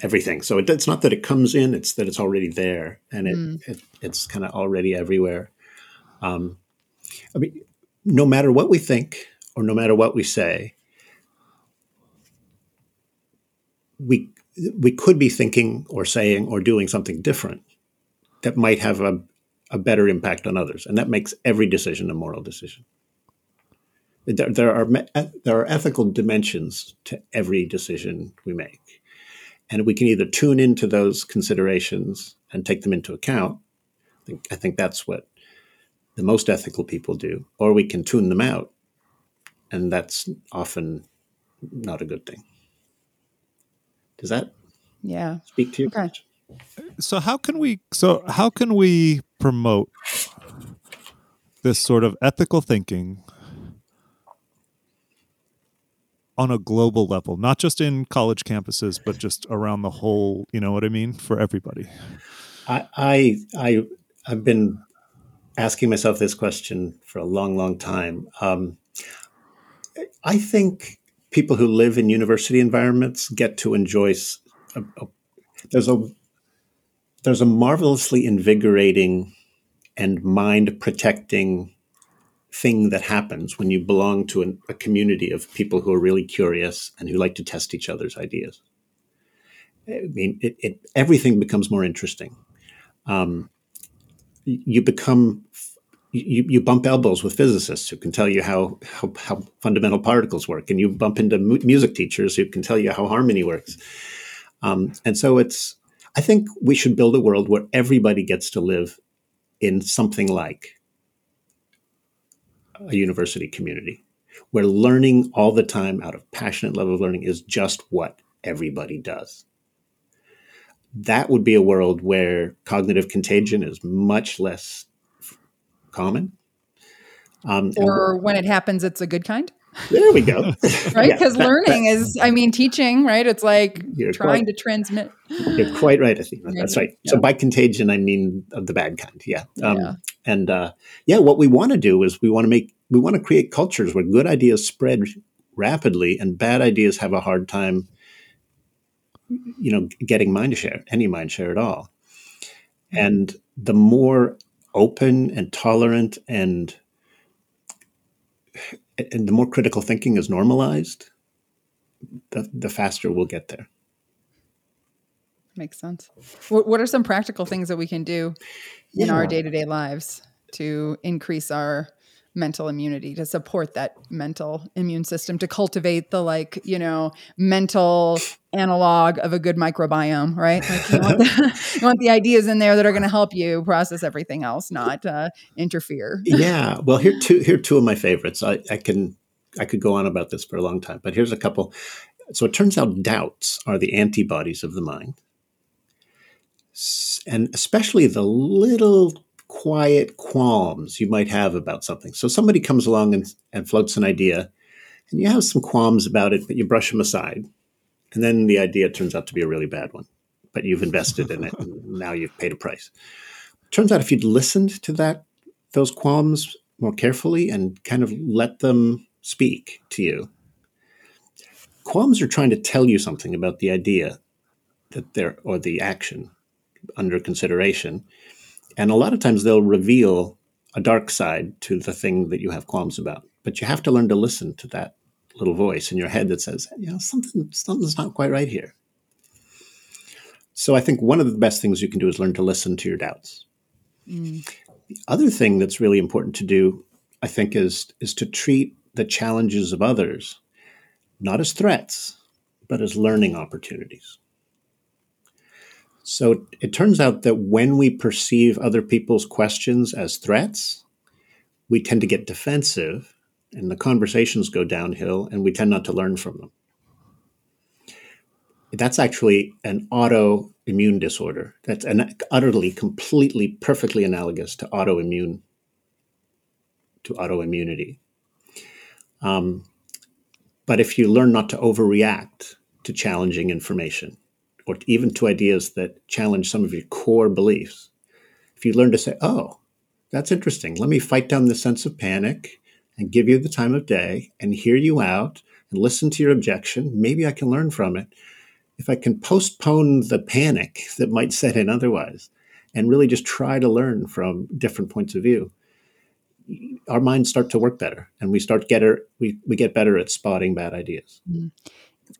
everything. So it, it's not that it comes in; it's that it's already there, and it, mm. it it's kind of already everywhere. Um, I mean, no matter what we think or no matter what we say, we we could be thinking or saying or doing something different that might have a, a better impact on others, and that makes every decision a moral decision. There, there are uh, there are ethical dimensions to every decision we make, and we can either tune into those considerations and take them into account. I think, I think that's what the most ethical people do, or we can tune them out, and that's often not a good thing. Does that yeah speak to you? Okay. So how can we so how can we promote this sort of ethical thinking on a global level, not just in college campuses, but just around the whole, you know what I mean, for everybody? I I, I have been asking myself this question for a long, long time. Um, I think people who live in university environments get to enjoy. A, a, there's a there's a marvelously invigorating and mind protecting thing that happens when you belong to an, a community of people who are really curious and who like to test each other's ideas. I mean, it, it everything becomes more interesting. Um, you become you, you bump elbows with physicists who can tell you how, how, how fundamental particles work, and you bump into mu- music teachers who can tell you how harmony works. Um, and so it's, I think we should build a world where everybody gets to live in something like a university community, where learning all the time out of passionate love of learning is just what everybody does. That would be a world where cognitive contagion is much less common. Um, or when it happens, it's a good kind. There we go. [LAUGHS] [LAUGHS] right? Because yeah, learning is, I mean, teaching, right? It's like you're trying quite, to transmit. You're quite right, Athena. That's right. Yeah. So by contagion, I mean of the bad kind. Yeah. Um, yeah. And uh, yeah, what we want to do is we want to make, we want to create cultures where good ideas spread rapidly and bad ideas have a hard time, you know, getting mind share, any mind share at all. Mm-hmm. And the more open and tolerant and and the more critical thinking is normalized, the, the faster we'll get there. Makes sense. What, what are some practical things that we can do in yeah. our day to day lives to increase our mental immunity to support that mental immune system to cultivate the like you know mental analog of a good microbiome right? Like you, want the, [LAUGHS] you want the ideas in there that are going to help you process everything else not uh, interfere. Yeah well here two here two of my favorites. I, I can i could go on about this for a long time but here's a couple. So it turns out doubts are the antibodies of the mind. And especially the little quiet qualms you might have about something. So somebody comes along and, and floats an idea, and you have some qualms about it, but you brush them aside. And then the idea turns out to be a really bad one, but you've invested in it, and [LAUGHS] now you've paid a price. Turns out if you'd listened to that those qualms more carefully and kind of let them speak to you, qualms are trying to tell you something about the idea that they're or the action under consideration and a lot of times they'll reveal a dark side to the thing that you have qualms about. But you have to learn to listen to that little voice in your head that says, you know, something something's not quite right here. So I think one of the best things you can do is learn to listen to your doubts. Mm. The other thing that's really important to do, I think, is is to treat the challenges of others not as threats, but as learning opportunities. So it turns out that when we perceive other people's questions as threats, we tend to get defensive and the conversations go downhill, and we tend not to learn from them. That's actually an autoimmune disorder. That's an utterly, completely, perfectly analogous to autoimmune to autoimmunity. Um, but if you learn not to overreact to challenging information, or even to ideas that challenge some of your core beliefs, if you learn to say, "Oh, that's interesting. Let me fight down the sense of panic and give you the time of day and hear you out and listen to your objection. Maybe I can learn from it. If I can postpone the panic that might set in otherwise and really just try to learn from different points of view, our minds start to work better and we start get we, we get better at spotting bad ideas. Mm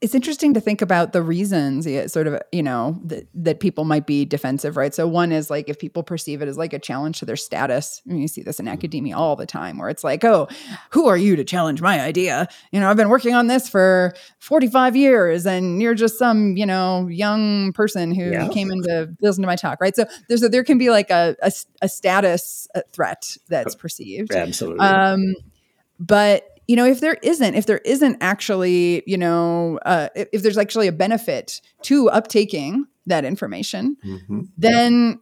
it's interesting to think about the reasons sort of you know that, that people might be defensive right? So one is like if people perceive it as like a challenge to their status I mean, you see this in academia all the time where it's like oh who are you to challenge my idea? You know i've been working on this for 45 years and you're just some you know young person who yeah. came in to listen to my talk right? So there's a, there can be like a, a, a status uh, threat that's perceived. absolutely. Um, but you know if there isn't if there isn't actually you know uh, if, if, there's actually a benefit to uptaking that information mm-hmm. then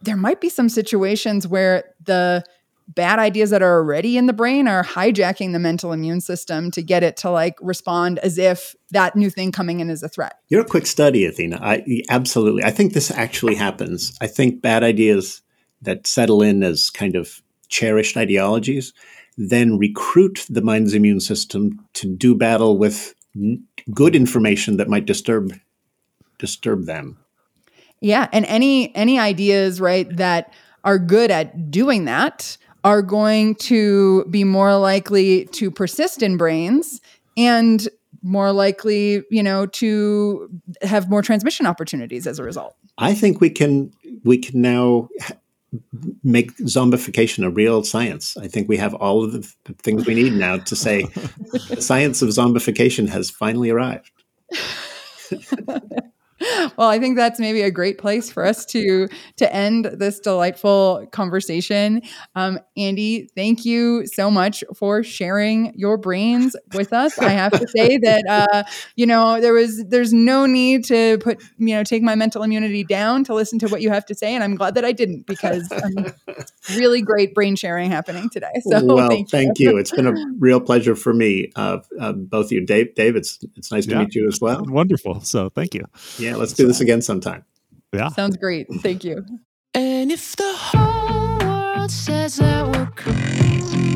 there might be some situations where the bad ideas that are already in the brain are hijacking the mental immune system to get it to like respond as if that new thing coming in is a threat. You're a quick study, Athena. I absolutely. I think this actually happens. I think bad ideas that settle in as kind of cherished ideologies then recruit the mind's immune system to do battle with good information that might disturb disturb them. Yeah, and any any ideas right that are good at doing that are going to be more likely to persist in brains and more likely, you know, to have more transmission opportunities as a result. I think we can we can now make zombification a real science. I think we have all of the things we need now to say [LAUGHS] the science of zombification has finally arrived. [LAUGHS] [LAUGHS] well, I think that's maybe a great place for us to to end this delightful conversation. Um, Andy, thank you so much for sharing your brains with us. I have to say that uh, you know there was there's no need to put you know take my mental immunity down to listen to what you have to say, and I'm glad that I didn't because um, really great brain sharing happening today. So well, thank you. thank you. It's been a real pleasure for me. Uh, uh, both of you, Dave. Dave, it's it's nice yeah. to meet you as well. Wonderful. So thank you. Yeah, let's do this again sometime. Yeah. Sounds great. Thank you. And if the whole world says that we're cool,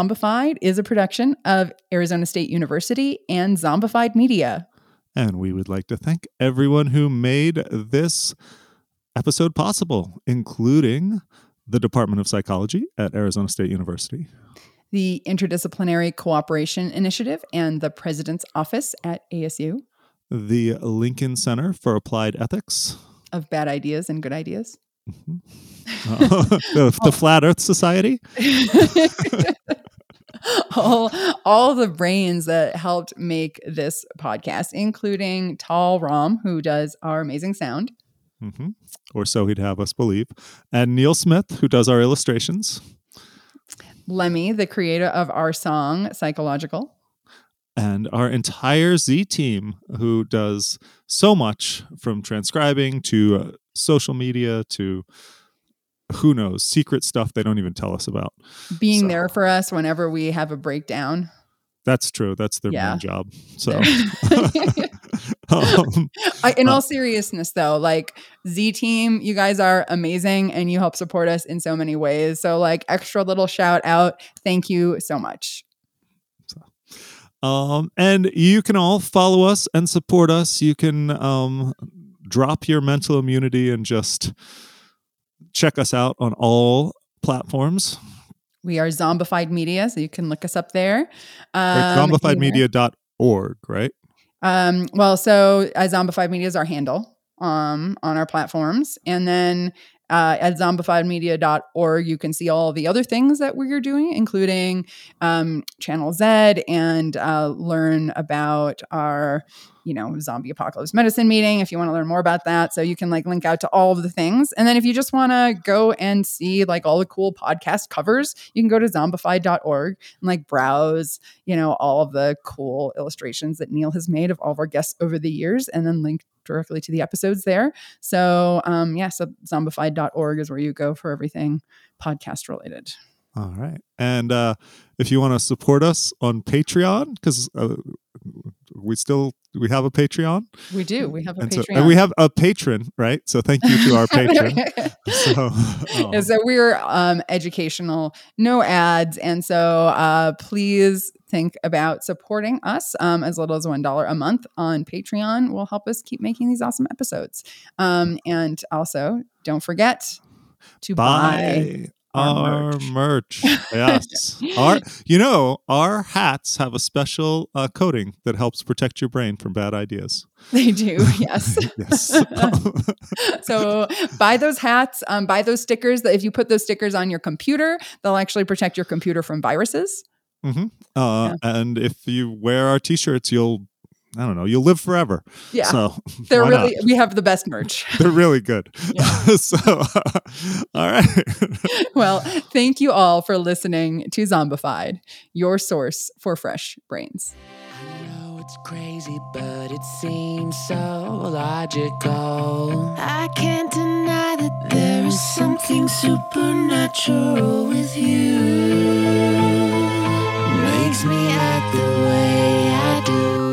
Zombified is a production of Arizona State University and Zombified Media. And we would like to thank everyone who made this episode possible, including the Department of Psychology at Arizona State University, The Interdisciplinary Cooperation Initiative and the President's Office at ASU the Lincoln Center for Applied Ethics, of Bad Ideas and Good Ideas. uh, [LAUGHS] the, the Flat Earth Society, [LAUGHS] [LAUGHS] all, all the brains that helped make this podcast, including Tal Rom, who does our amazing sound. hmm or so he'd have us believe, and Neil Smith, who does our illustrations, Lemmy, the creator of our song Psychological. and our entire Z team, who does so much from transcribing to uh, social media to who knows, secret stuff they don't even tell us about. Being So- there for us whenever we have a breakdown. That's true. That's their Yeah. main job. [LAUGHS] So, [LAUGHS] um, I, in Uh, all seriousness, though, like Z Team, you guys are amazing and you help support us in so many ways. So, like, extra little shout out. Thank you so much. Um, and you can all follow us and support us. You can um, drop your mental immunity and just check us out on all platforms. We are Zombified Media, so you can look us up there. Um, zombifiedmedia.org, right? Um, well, so uh, Zombified Media is our handle um, on our platforms. And then uh, at zombifiedmedia.org, you can see all the other things that we're doing, including um, Channel Z and uh, learn about our, you know, zombie apocalypse medicine meeting if you want to learn more about that. So you can like link out to all of the things. And then if you just want to go and see like all the cool podcast covers, you can go to zombified.org and like browse you know, all of the cool illustrations that Neil has made of all of our guests over the years and then link directly to the episodes there. So, um, yeah, so zombified.org is where you go for everything podcast related. All right. And uh, if you want to support us on Patreon, because uh, we still we have a Patreon, We do. We have a and, so, Patreon. and we have a patron, right? So thank you to our [LAUGHS] patron. so, [LAUGHS] And so we're um, educational, no ads, and so uh, please think about supporting us. Um, as little as one dollar a month on Patreon will help us keep making these awesome episodes. Um, and also, don't forget to buy. buy our our merch. [LAUGHS] yes. Our you know, our hats have a special uh, coating that helps protect your brain from bad ideas. They do, [LAUGHS] yes. [LAUGHS] Yes. so buy those hats, um, buy those stickers. That if you put those stickers on your computer, they'll actually protect your computer from viruses. hmm Uh, And if you wear our t-shirts, you'll I don't know. You'll live forever. Yeah. So [LAUGHS] they're really not? we have the best merch. [LAUGHS] They're really good. Yeah. [LAUGHS] so uh, all right. well, thank you all for listening to Zombified, your source for fresh brains. I know it's crazy, but it seems so logical. I can't deny that there is something supernatural with you. Makes me act the way I do.